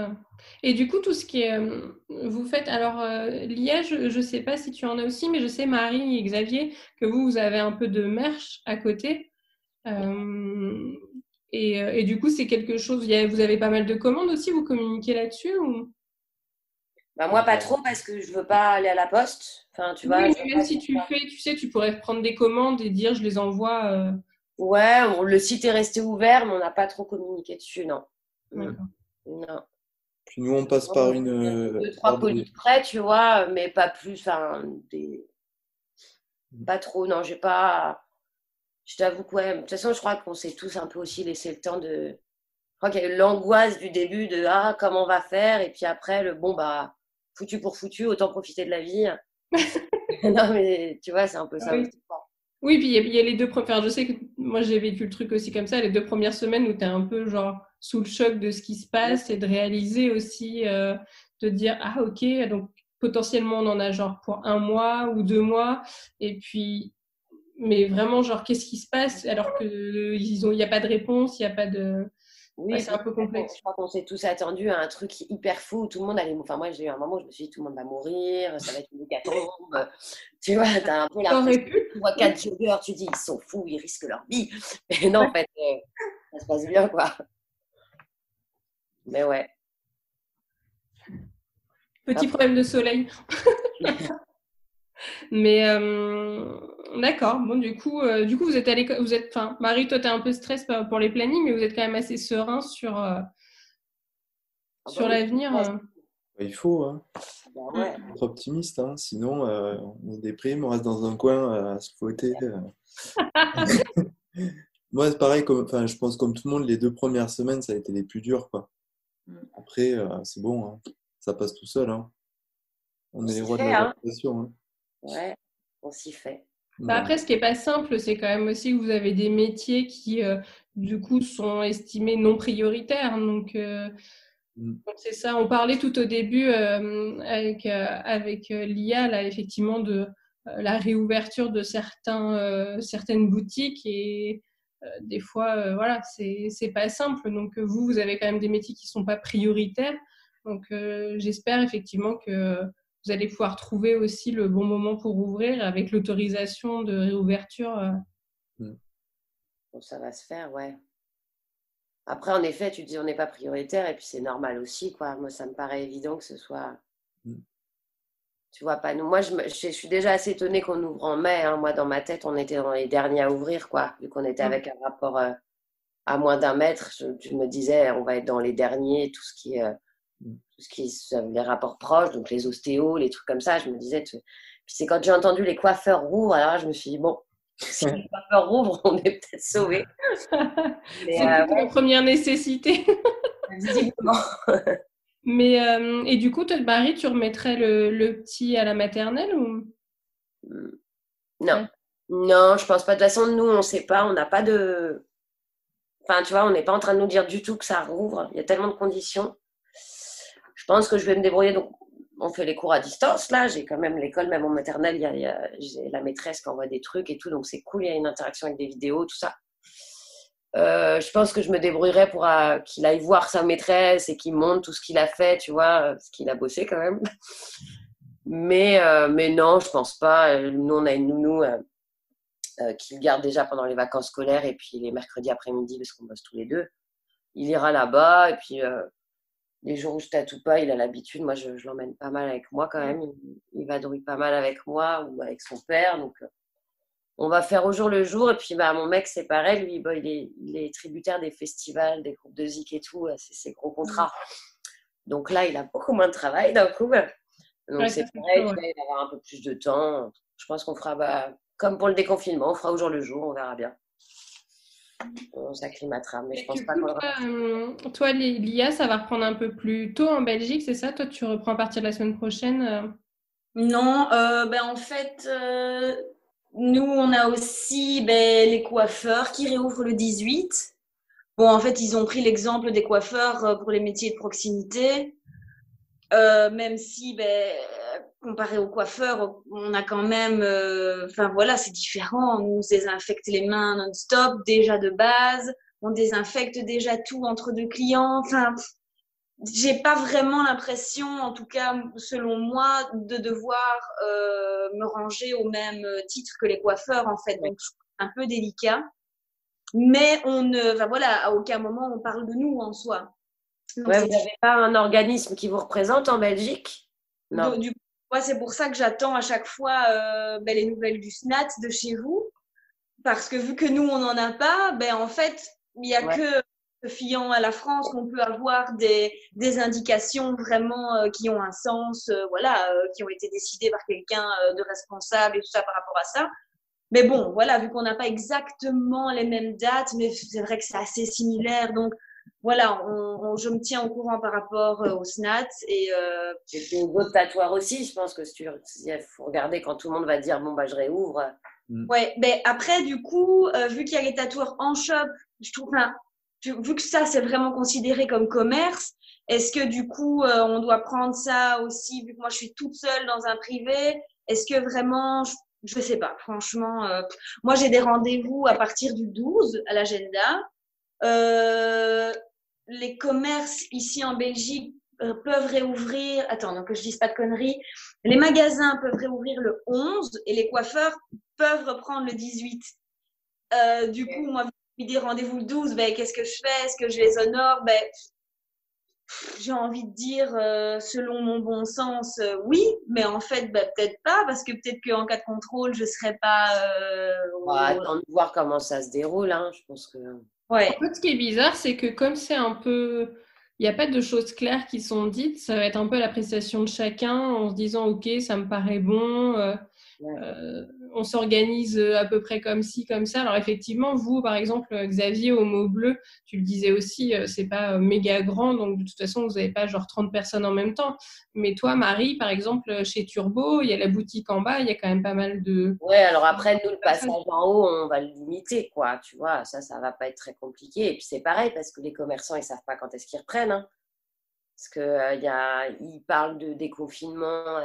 Et du coup, tout ce qui est, vous faites, alors Liège, je ne sais pas si tu en as aussi, mais je sais Marie et Xavier que vous, vous avez un peu de merch à côté. Euh, et, du coup, c'est quelque chose. Vous avez pas mal de commandes aussi. Vous communiquez là-dessus ou... bah moi, pas trop parce que je veux pas aller à la poste. Enfin, tu vois. même si tu fais, tu sais, tu pourrais prendre des commandes et dire je les envoie. Euh... Ouais, le site est resté ouvert, mais on n'a pas trop communiqué dessus, non. Non. Puis nous, on passe par une. Deux, euh, trois colis près, tu vois, mais pas plus. Enfin, des... Mm. Pas trop, non, j'ai pas je t'avoue que, ouais, de toute façon, je crois qu'on s'est tous un peu aussi laissé le temps de. Je crois qu'il y a eu l'angoisse du début de Ah, comment on va faire? Et puis après, le bon, bah, foutu pour foutu, autant profiter de la vie. non, mais tu vois, c'est un peu ça oui. Oui, puis il y, a les deux premières. Je sais que moi, j'ai vécu le truc aussi comme ça, les deux premières semaines où tu es un peu genre sous le choc de ce qui se passe et de réaliser aussi, euh, de dire Ah, ok, donc potentiellement on en a genre pour un mois ou deux mois. Et puis mais vraiment, genre, qu'est-ce qui se passe alors qu'il n'y a pas de réponse, il n'y a pas de. Oui, c'est un peu complexe. Je crois qu'on s'est tous attendus à un truc hyper fou. Tout le monde allait. Enfin, moi, j'ai eu un moment où je me suis dit, tout le monde va mourir, ça va être une hécatombe. tu vois, t'as un peu la. Tu vois quatre joggeurs, tu dis, ils sont fous, ils risquent leur vie. Mais non, en fait, euh, ça se passe bien, quoi. Mais ouais. Petit problème de soleil. Mais euh, d'accord. Bon, du coup, euh, du coup, vous êtes l'école. Vous êtes, enfin, Marie, toi, tu as un peu stress pour les plannings, mais vous êtes quand même assez serein sur euh, ah sur bah l'avenir. Bah, il faut hein. Bah être optimiste, hein. sinon on déprime, on reste dans un coin à se fouetter. Moi, c'est pareil, comme, enfin, je pense comme tout le monde, les deux premières semaines, ça a été les plus dures. Quoi. Mm. Après, c'est bon, hein. ça passe tout seul. On est les rois de l'adaptation. Ouais, on s'y fait. Bah, après, ce qui n'est pas simple, c'est quand même aussi que vous avez des métiers qui, euh, du coup, sont estimés non prioritaires. Donc, euh, mm. c'est ça. On parlait tout au début euh, avec, avec l'IA, là, effectivement, de la réouverture de certains, certaines boutiques. Et des fois, voilà, c'est pas simple. Donc, vous, vous avez quand même des métiers qui ne sont pas prioritaires. Donc, j'espère effectivement que vous allez pouvoir trouver aussi le bon moment pour ouvrir avec l'autorisation de réouverture. Euh. Mm. ça va se faire, ouais. Après, en effet, tu dis on n'est pas prioritaire et puis c'est normal aussi, quoi. Moi, ça me paraît évident que ce soit. Mm. Tu vois pas, nous. Moi, je, je, suis déjà assez étonnée qu'on ouvre en mai. Hein. Moi, dans ma tête, on était dans les derniers à ouvrir, quoi. Vu qu'on était mm. avec un rapport euh, à moins d'un mètre, je, me disais, on va être dans les derniers, tout ce qui est. Euh, ce qui les rapports proches, donc les ostéos, les trucs comme ça. Je me disais, puis c'est quand j'ai entendu les coiffeurs rouvrent, alors là, je me suis dit, bon, si les coiffeurs rouvrent, on est peut-être sauvés. c'est euh, la première nécessité. Visiblement. Mais, euh, et du coup, toi, Marie, tu remettrais le, le, petit à la maternelle ou? Hmm. Non. Non, je pense pas. De toute façon, nous, on ne sait pas. On n'a pas de. Enfin, tu vois, on n'est pas en train de nous dire du tout que ça rouvre. Il y a tellement de conditions je pense que je vais me débrouiller. Donc, on fait les cours à distance. Là, j'ai quand même l'école, même en maternelle, y a, j'ai la maîtresse qui envoie des trucs et tout. Donc, c'est cool. Il y a une interaction avec des vidéos, tout ça. Euh, je pense que je me débrouillerai pour euh, qu'il aille voir sa maîtresse et qu'il montre tout ce qu'il a fait, tu vois, ce qu'il a bossé quand même. Mais, euh, mais non, je pense pas. Nous, on a une nounou qui le garde déjà pendant les vacances scolaires et puis les mercredis après-midi parce qu'on bosse tous les deux. Il ira là-bas et puis les jours où je tatoue pas, il a l'habitude. Moi, je, l'emmène pas mal avec moi quand même. Il, va vadrouille pas mal avec moi ou avec son père. Donc, euh, on va faire au jour le jour. Et puis, bah, mon mec, c'est pareil. Lui, il, est, il, est, tributaire des festivals, des groupes de zik et tout. C'est ses gros contrats. Donc là, il a beaucoup moins de travail d'un coup. Donc c'est pareil, il va avoir un peu plus de temps. Je pense qu'on fera, bah, comme pour le déconfinement, on fera au jour le jour, on verra bien. On s'acclimatera, mais je pense pas qu'on Toi, euh, toi, l'IA, ça va reprendre un peu plus tôt en Belgique, c'est ça? Toi, tu reprends à partir de la semaine prochaine euh? Non, euh, ben, en fait, nous, on a aussi ben, les coiffeurs qui réouvrent le 18. Bon, en fait, ils ont pris l'exemple des coiffeurs pour les métiers de proximité. même si, ben, comparé aux coiffeurs, on a quand même, euh, enfin voilà, c'est différent. On nous désinfecte les mains non-stop déjà de base. On désinfecte déjà tout entre deux clients. Enfin, j'ai pas vraiment l'impression, en tout cas selon moi, de devoir euh, me ranger au même titre que les coiffeurs en fait. Donc un peu délicat. Mais on ne, enfin voilà, à aucun moment on parle de nous en soi. vous n'avez pas un organisme qui vous représente en Belgique? Non. Du, moi, c'est pour ça que j'attends à chaque fois euh, ben, les nouvelles du SNAT de chez vous. Parce que vu que nous, on n'en a pas, ben, en fait, il n'y a que fiant à la France qu'on peut avoir des, des indications vraiment euh, qui ont un sens, euh, voilà, qui ont été décidées par quelqu'un de responsable et tout ça par rapport à ça. Mais bon, voilà, vu qu'on n'a pas exactement les mêmes dates, mais c'est vrai que c'est assez similaire, donc voilà, on, je me tiens au courant par rapport euh, au SNAT. Et, euh, et d'autres tatoueurs aussi, je pense que il faut regarder quand tout le monde va dire bon, bah, je réouvre. Mm. Ouais, mais après, du coup, euh, vu qu'il y a les tatoueurs en shop, je trouve, vu que ça, c'est vraiment considéré comme commerce, est-ce que du coup, euh, on doit prendre ça aussi, vu que moi, je suis toute seule dans un privé Est-ce que vraiment, je, ne sais pas, franchement, moi, j'ai des rendez-vous à partir du 12 à l'agenda. Euh, les commerces ici en Belgique euh, peuvent réouvrir. Attends, donc que je dise pas de conneries. Les magasins peuvent réouvrir le 11 et les coiffeurs peuvent reprendre le 18. Euh, du coup, moi, des rendez-vous le 12, ben, qu'est-ce que je fais? Est-ce que je les honore? Ben, J'ai envie de dire, selon mon bon sens, oui, mais en fait, ben, peut-être pas, parce que peut-être qu'en cas de contrôle, je ne serais pas. On va attendre de voir comment ça se déroule. Hein. Je pense que. En fait, ce qui est bizarre, c'est que comme c'est un peu. Il n'y a pas de choses claires qui sont dites, ça va être un peu l'appréciation de chacun en se disant Ok, ça me paraît bon. Euh, euh, on s'organise euh, à peu près comme ci, comme ça. Alors effectivement, vous, par exemple, Xavier, au mot bleu, tu le disais aussi, euh, c'est pas méga grand, donc de toute façon, vous n'avez pas genre 30 personnes en même temps. Mais toi, Marie, par exemple, chez Turbo, il y a la boutique en bas, il y a quand même pas mal de... Ouais, alors après, nous, le passage en haut, on va le limiter, quoi. Tu vois, ça, ça va pas être très compliqué. Et puis c'est pareil, parce que les commerçants, ils savent pas quand est-ce qu'ils reprennent. Hein. Parce qu'ils euh, parlent de déconfinement.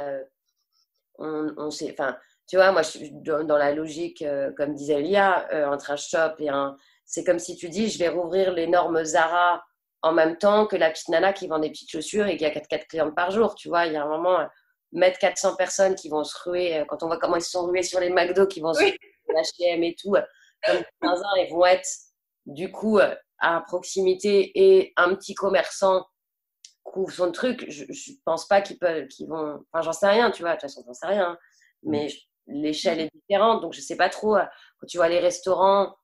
on, on sait, enfin, tu vois, moi, je suis dans, la logique, euh, comme disait Lia, euh, entre un shop et un. C'est comme si tu dis, je vais rouvrir les normes Zara en même temps que la petite nana qui vend des petites chaussures et qui a 4-4 clients par jour. Tu vois, il y a un moment, euh, mettre 400 personnes qui vont se ruer, quand on voit comment ils se sont rués sur les McDo, qui vont se ruer sur HM et tout, comme 15 ans, ils vont être du coup à proximité et un petit commerçant couvre son truc. Je, ne pense pas qu'ils peuvent, qu'ils vont. Enfin, j'en sais rien, tu vois, de toute façon, j'en sais rien. Hein. Mais l'échelle est différente, donc je sais pas trop. Euh, quand tu vois les restaurants,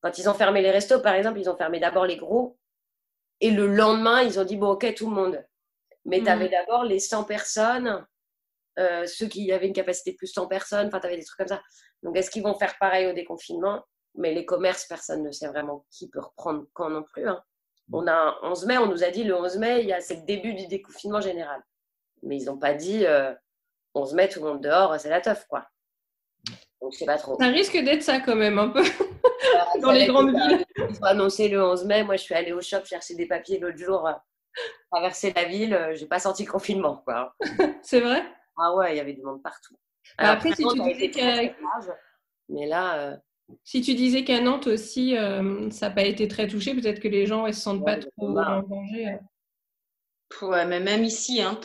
quand ils ont fermé les restos, par exemple, ils ont fermé d'abord les gros, et le lendemain, ils ont dit bon, ok, tout le monde. Mais tu avais mm. d'abord les 100 personnes, euh, ceux qui avaient une capacité de plus de 100 personnes, enfin, tu avais des trucs comme ça. Donc, est-ce qu'ils vont faire pareil au déconfinement? Mais les commerces, personne ne sait vraiment qui peut reprendre quand non plus. Hein. On a 11 mai, on nous a dit le 11 mai, il y a, c'est le début du déconfinement général. Mais ils n'ont pas dit euh, on se met tout le monde dehors, c'est la teuf, quoi. Donc, je sais pas trop. Ça risque d'être ça quand même, un peu, dans les grandes villes. Ils ont annoncé le 11 mai. Moi, je suis allée au shop chercher des papiers l'autre jour, euh, traverser la ville. Euh, j'ai pas senti le confinement, quoi. c'est vrai? Ah ouais, il y avait du monde partout. Bah, après, si tu disais qu'à... Mais là... Euh, si tu disais qu'à Nantes aussi, ça n'a pas été très touché, peut-être que les gens ne se sentent pas trop en danger. Ouais, mais même ici, hein,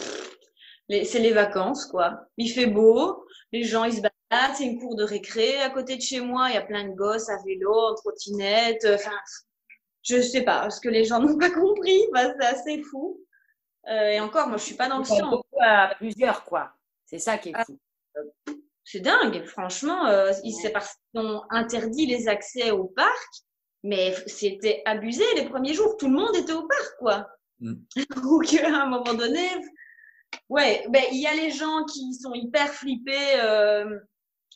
c'est les vacances, quoi. Il fait beau, les gens, ils se baladent, c'est une cour de récré à côté de chez moi, il y a plein de gosses à vélo, en trottinette, enfin, je sais pas, ce que les gens n'ont pas compris, bah, c'est assez fou. Euh, et encore, moi, je suis pas dans le champ. à plusieurs, quoi. C'est ça qui est ah. fou. C'est dingue, franchement. Euh, c'est parce qu'ils ont interdit les accès au parc, mais c'était abusé les premiers jours. Tout le monde était au parc, quoi. Mm. Donc, à un moment donné, ouais, ben, il y a les gens qui sont hyper flippés. Euh,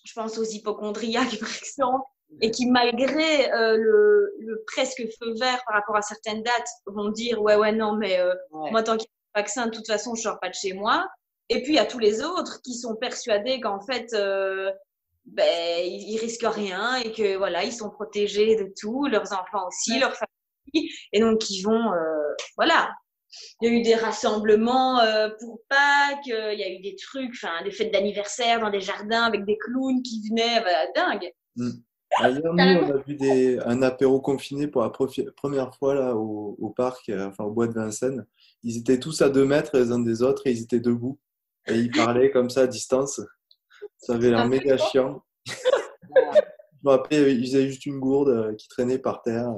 je pense aux hypochondriaques, par exemple, et qui, malgré euh, le, le, presque feu vert par rapport à certaines dates, vont dire Ouais, ouais, non, mais euh, moi, tant qu'il y a un vaccin, de toute façon, je sors pas de chez moi. Et puis, il y a tous les autres qui sont persuadés qu'en fait, euh, ben, ils, risquent rien et que voilà, ils sont protégés de tout, leurs enfants aussi, leurs familles, et donc ils vont, voilà, il y a eu des rassemblements euh, pour Pâques, euh, il y a eu des trucs, enfin des fêtes d'anniversaire dans des jardins avec des clowns qui venaient, bah, dingue. Mm. Hier, nous, on a vu des, un apéro confiné pour la première fois là, au, parc, euh, enfin au bois de Vincennes. Ils étaient tous à deux mètres les uns des autres et ils étaient debout. Et ils parlaient comme ça à distance. Ça avait l'air méga chiant. Je me rappelle, ils faisaient juste une gourde qui traînait par terre.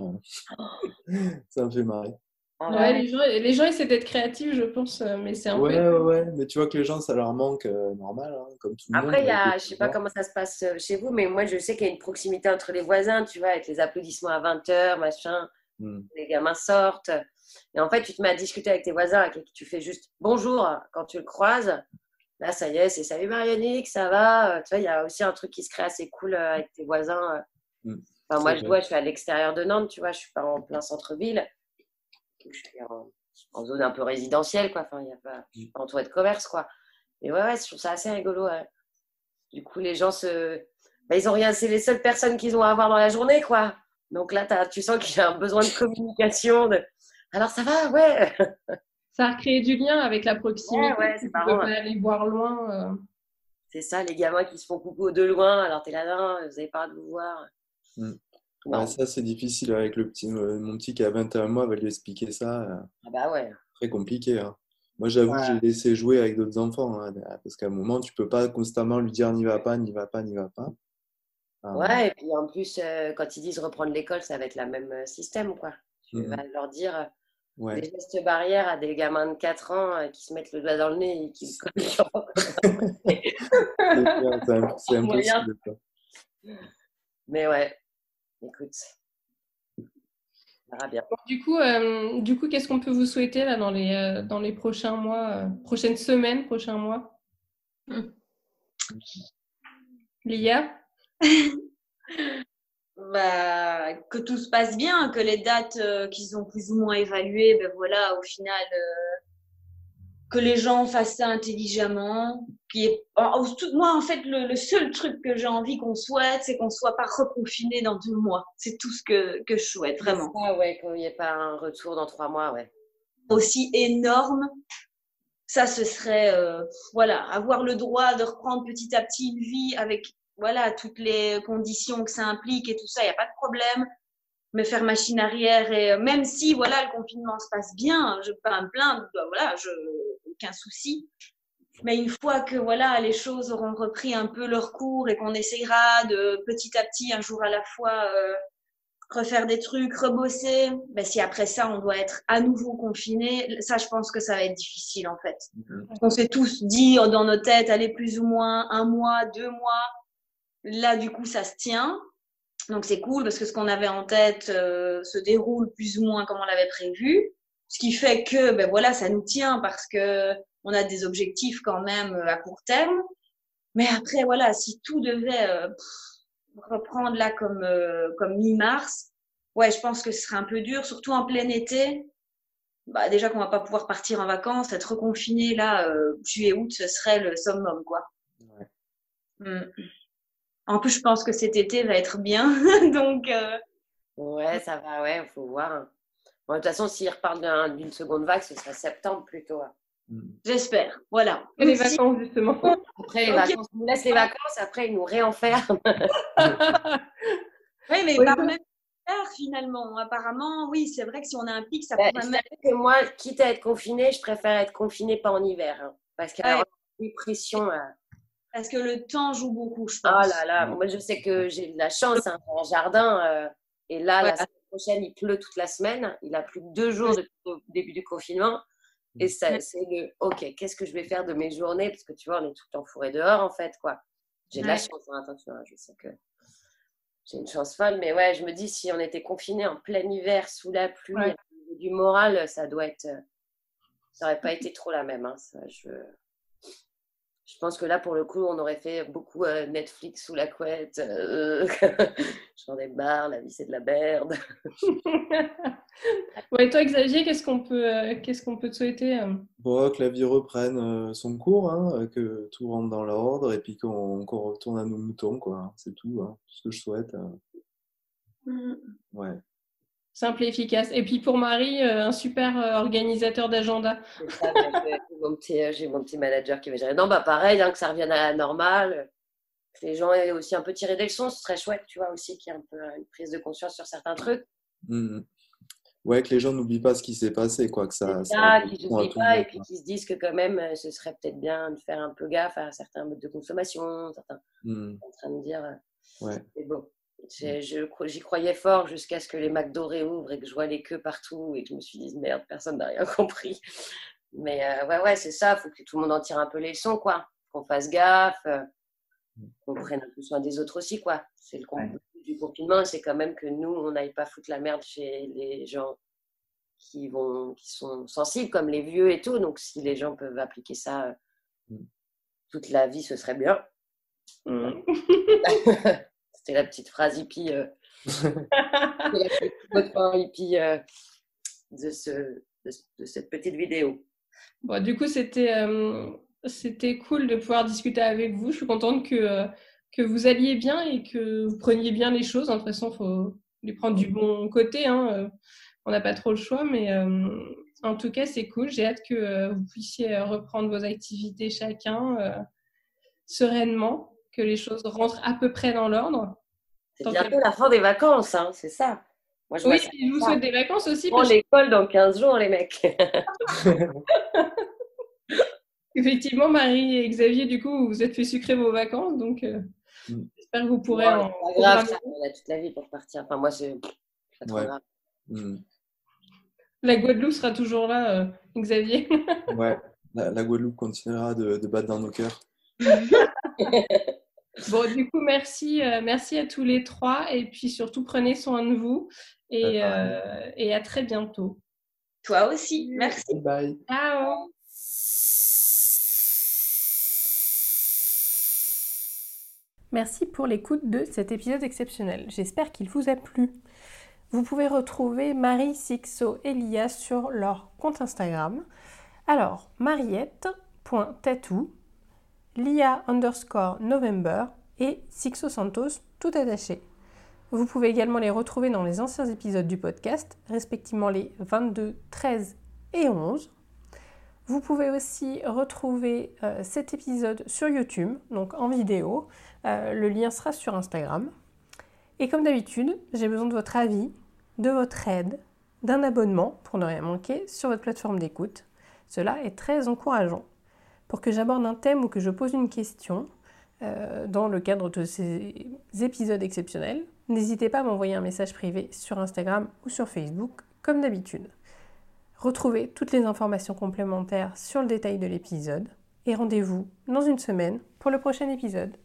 ça me fait marrer. Ah ouais, les gens, les gens essaient d'être créatifs, je pense, euh, mais c'est un ouais, peu. Ouais, ouais, mais tu vois que les gens, ça leur manque euh, normal, hein, comme tout le monde. Après, il y a, je sais pas comment ça se passe euh, chez vous, mais moi, je sais qu'il y a une proximité entre les voisins, tu vois, avec les applaudissements à 20h, machin. Hmm. Les gamins sortent. Et en fait, tu te mets à discuter avec tes voisins, avec qui tu fais juste bonjour quand tu le croises. Là, ça y est, c'est salut Marionique, ça va? Tu vois, il y a aussi un truc qui se crée assez cool avec tes voisins. Hmm. Enfin, moi, je, vois, je suis à l'extérieur de Nantes, tu vois, je suis pas en plein centre-ville je suis en, zone un peu résidentielle, quoi. Enfin, il y a pas, je suis pas entourée de commerce, quoi. Et ouais, ouais, je trouve ça assez rigolo. Du coup, les gens se. Bah, ils ont rien, c'est les seules personnes qu'ils ont à avoir dans la journée, quoi. Donc là, tu sens qu'il y a un besoin de communication. De... Alors ça va, ouais. Ça a créé du lien avec la proximité. Ouais, c'est marrant. aller voir loin. Euh. C'est ça, les gamins qui se font coucou de loin. Alors t'es là, non, vous avez pas de vous voir. Mm ça, c'est difficile avec le petit, euh, mon petit qui a 21 mois, va lui expliquer ça. Euh, ah bah ouais. Très compliqué. Hein. Moi, j'avoue que j'ai laissé jouer avec d'autres enfants. Hein, parce qu'à un moment, tu peux pas constamment lui dire n'y va pas, n'y va pas, n'y va pas. ouais, et puis en plus, euh, quand ils disent reprendre l'école, ça va être le même système. quoi. Tu mmh vas leur dire des gestes barrières à des gamins de 4 ans qui se mettent le doigt dans le nez et qui c'est impossible. Mais ouais, écoute, ça bien. Du coup, euh, du coup qu'est-ce qu'on peut vous souhaiter là, dans, les, euh, dans les prochains mois, euh, prochaines semaines, prochains mois? Lia? Bah, Que tout se passe bien, que les dates qu'ils ont plus ou moins évaluées, ben voilà, au final, que les gens fassent ça intelligemment. Qui est... Moi, en fait, le, seul truc que j'ai envie qu'on souhaite, c'est qu'on soit pas reconfiné dans deux mois. C'est tout ce que, que je souhaite, vraiment. Ah ouais, qu'il n'y ait pas un retour dans trois mois, ouais. Aussi énorme, ça, ce serait, euh, voilà, avoir le droit de reprendre petit à petit une vie avec, voilà, toutes les conditions que ça implique et tout ça, il n'y a pas de problème me faire machine arrière et euh, même si voilà le confinement se passe bien, je peux pas me plaindre, bah, voilà, je aucun souci. Mais une fois que voilà les choses auront repris un peu leur cours et qu'on essaiera de petit à petit, un jour à la fois, euh, refaire des trucs, rebosser, ben si après ça on doit être à nouveau confiné, ça je pense que ça va être difficile en fait. Mhm. On s'est tous dit dans nos têtes, allez plus ou moins un mois, deux mois. Là du coup ça se tient. Donc c'est cool parce que ce qu'on avait en tête euh, se déroule plus ou moins comme on l'avait prévu. Ce qui fait que ben voilà, ça nous tient parce que on a des objectifs quand même euh, à court terme. Mais après voilà, si tout devait euh, reprendre là comme comme mi-mars, ouais, je pense que ce serait un peu dur, surtout en plein été. Bah déjà qu'on va pas pouvoir partir en vacances, être reconfiné là juillet août, ce serait le summum quoi. Ouais. Mm. En plus, je pense que cet été va être bien. Donc. Euh, ouais, ça va, ouais, il faut voir. de toute façon, s'ils repartent d'une seconde vague, ce sera septembre plutôt. Hein. Mm. J'espère. Voilà. Et les vacances, justement. Après, les vacances, on nous laisse les vacances, après, ils nous réenferment. oui, mais par même finalement. Apparemment, oui, c'est vrai que si on a un pic, ça bah, peut même... que moi, quitte à être confiné, je préfère être confiné pas en hiver. Hein, parce qu'il y a une pression. Euh, parce que le temps joue beaucoup, je pense. Ah là là, moi je sais que j'ai de la chance, un hein, jardin. Euh, et là, la semaine prochaine, il pleut toute la semaine. Il a plus que deux jours depuis le début du confinement. Et ça, c'est le OK, qu'est-ce que je vais faire de mes journées? Parce que tu vois, on est tout le temps fourré dehors, en fait. quoi. J'ai de la chance, hein, attention, hein, je sais que j'ai une chance folle. Mais ouais, je me dis, si on était confiné en plein hiver, sous la pluie, du moral, ça doit être. Euh, ça aurait pas été trop la même. Hein, je... je pense que là, pour le coup, on aurait fait beaucoup euh, Netflix sous la couette. Euh, J'en ai marre, la vie c'est de la merde. ouais, toi, Xavier, qu'est-ce qu'on peut, euh, qu'est-ce qu'on peut te souhaiter bon, Que la vie reprenne son cours, hein, que tout rentre dans l'ordre et puis qu'on retourne à nos moutons, quoi. C'est tout, hein, tout ce que je souhaite. Mmh. Ouais. Simple et efficace. Et puis pour Marie, euh, un super euh, organisateur d'agenda. Euh, j'ai mon, petit manager qui va dire non, bah pareil, hein, que ça revienne à la normale. Que les gens aient aussi un peu tiré des leçons, ce serait chouette, tu vois, aussi qu'il y ait un peu une prise de conscience sur certains trucs. Mmh. Ouais, que les gens n'oublient pas ce qui s'est passé, quoi. Que ça, ça, qu'ils n'oublient pas et puis qu'ils se disent que quand même, ce serait peut-être bien de faire un peu gaffe à certains modes de consommation, certains mmh. en train de dire. Ouais. C'est bon. J'y croyais fort jusqu'à ce que les McDo réouvrent et que je vois les queues partout et que je me suis dit merde, personne n'a rien compris. Mais euh, ouais, ouais, c'est ça, il faut que tout le monde en tire un peu les leçons, quoi. Qu'on fasse gaffe, euh, qu'on prenne un peu soin des autres aussi, quoi. C'est le ouais. du confinement, c'est quand même que nous, on n'aille pas foutre la merde chez les gens qui, vont, qui sont sensibles, comme les vieux et tout. Donc, si les gens peuvent appliquer ça euh, mm. toute la vie, ce serait bien. Mm. C'était la petite phrase hippie, euh, la hippie euh, de, ce, de, cette petite vidéo. Bon, du coup, c'était euh, c'était cool de pouvoir discuter avec vous. Je suis contente que, euh, que vous alliez bien et que vous preniez bien les choses. De toute façon, il faut les prendre du bon côté. Hein. On n'a pas trop le choix, mais en tout cas, c'est cool. J'ai hâte que vous puissiez reprendre vos activités chacun sereinement que les choses rentrent à peu près dans l'ordre. C'est bientôt la fin des vacances, hein, c'est ça. Moi, je oui, je vous souhaite des vacances aussi. Pour l'école dans 15 jours, les mecs. Effectivement, Marie et Xavier, du coup, vous vous êtes fait sucrer vos vacances, donc euh, mm. j'espère que vous pourrez en. Pas grave, ça, on a toute la vie pour partir. Enfin, moi, c'est pas trop grave. Mm. La Guadeloupe sera toujours là, euh, Xavier. ouais, la, Guadeloupe continuera de, de battre dans nos cœurs. Bon, du coup, merci, euh, merci à tous les trois et puis surtout prenez soin de vous et, euh, et à très bientôt. Toi aussi, merci. Bye. Ciao. Merci pour l'écoute de cet épisode exceptionnel. J'espère qu'il vous a plu. Vous pouvez retrouver Marie, Sixo et Lia sur leur compte Instagram. Alors, mariette.tatou Lia underscore November et Sixo Santos tout attaché. Vous pouvez également les retrouver dans les anciens épisodes du podcast, respectivement les 22, 13 et 11. Vous pouvez aussi retrouver euh, cet épisode sur YouTube, donc en vidéo. Euh, le lien sera sur Instagram. Et comme d'habitude, j'ai besoin de votre avis, de votre aide, d'un abonnement pour ne rien manquer sur votre plateforme d'écoute. Cela est très encourageant pour que j'aborde un thème ou que je pose une question euh, dans le cadre de ces épisodes exceptionnels, n'hésitez pas à m'envoyer un message privé sur Instagram ou sur Facebook, comme d'habitude. Retrouvez toutes les informations complémentaires sur le détail de l'épisode et rendez-vous dans une semaine pour le prochain épisode.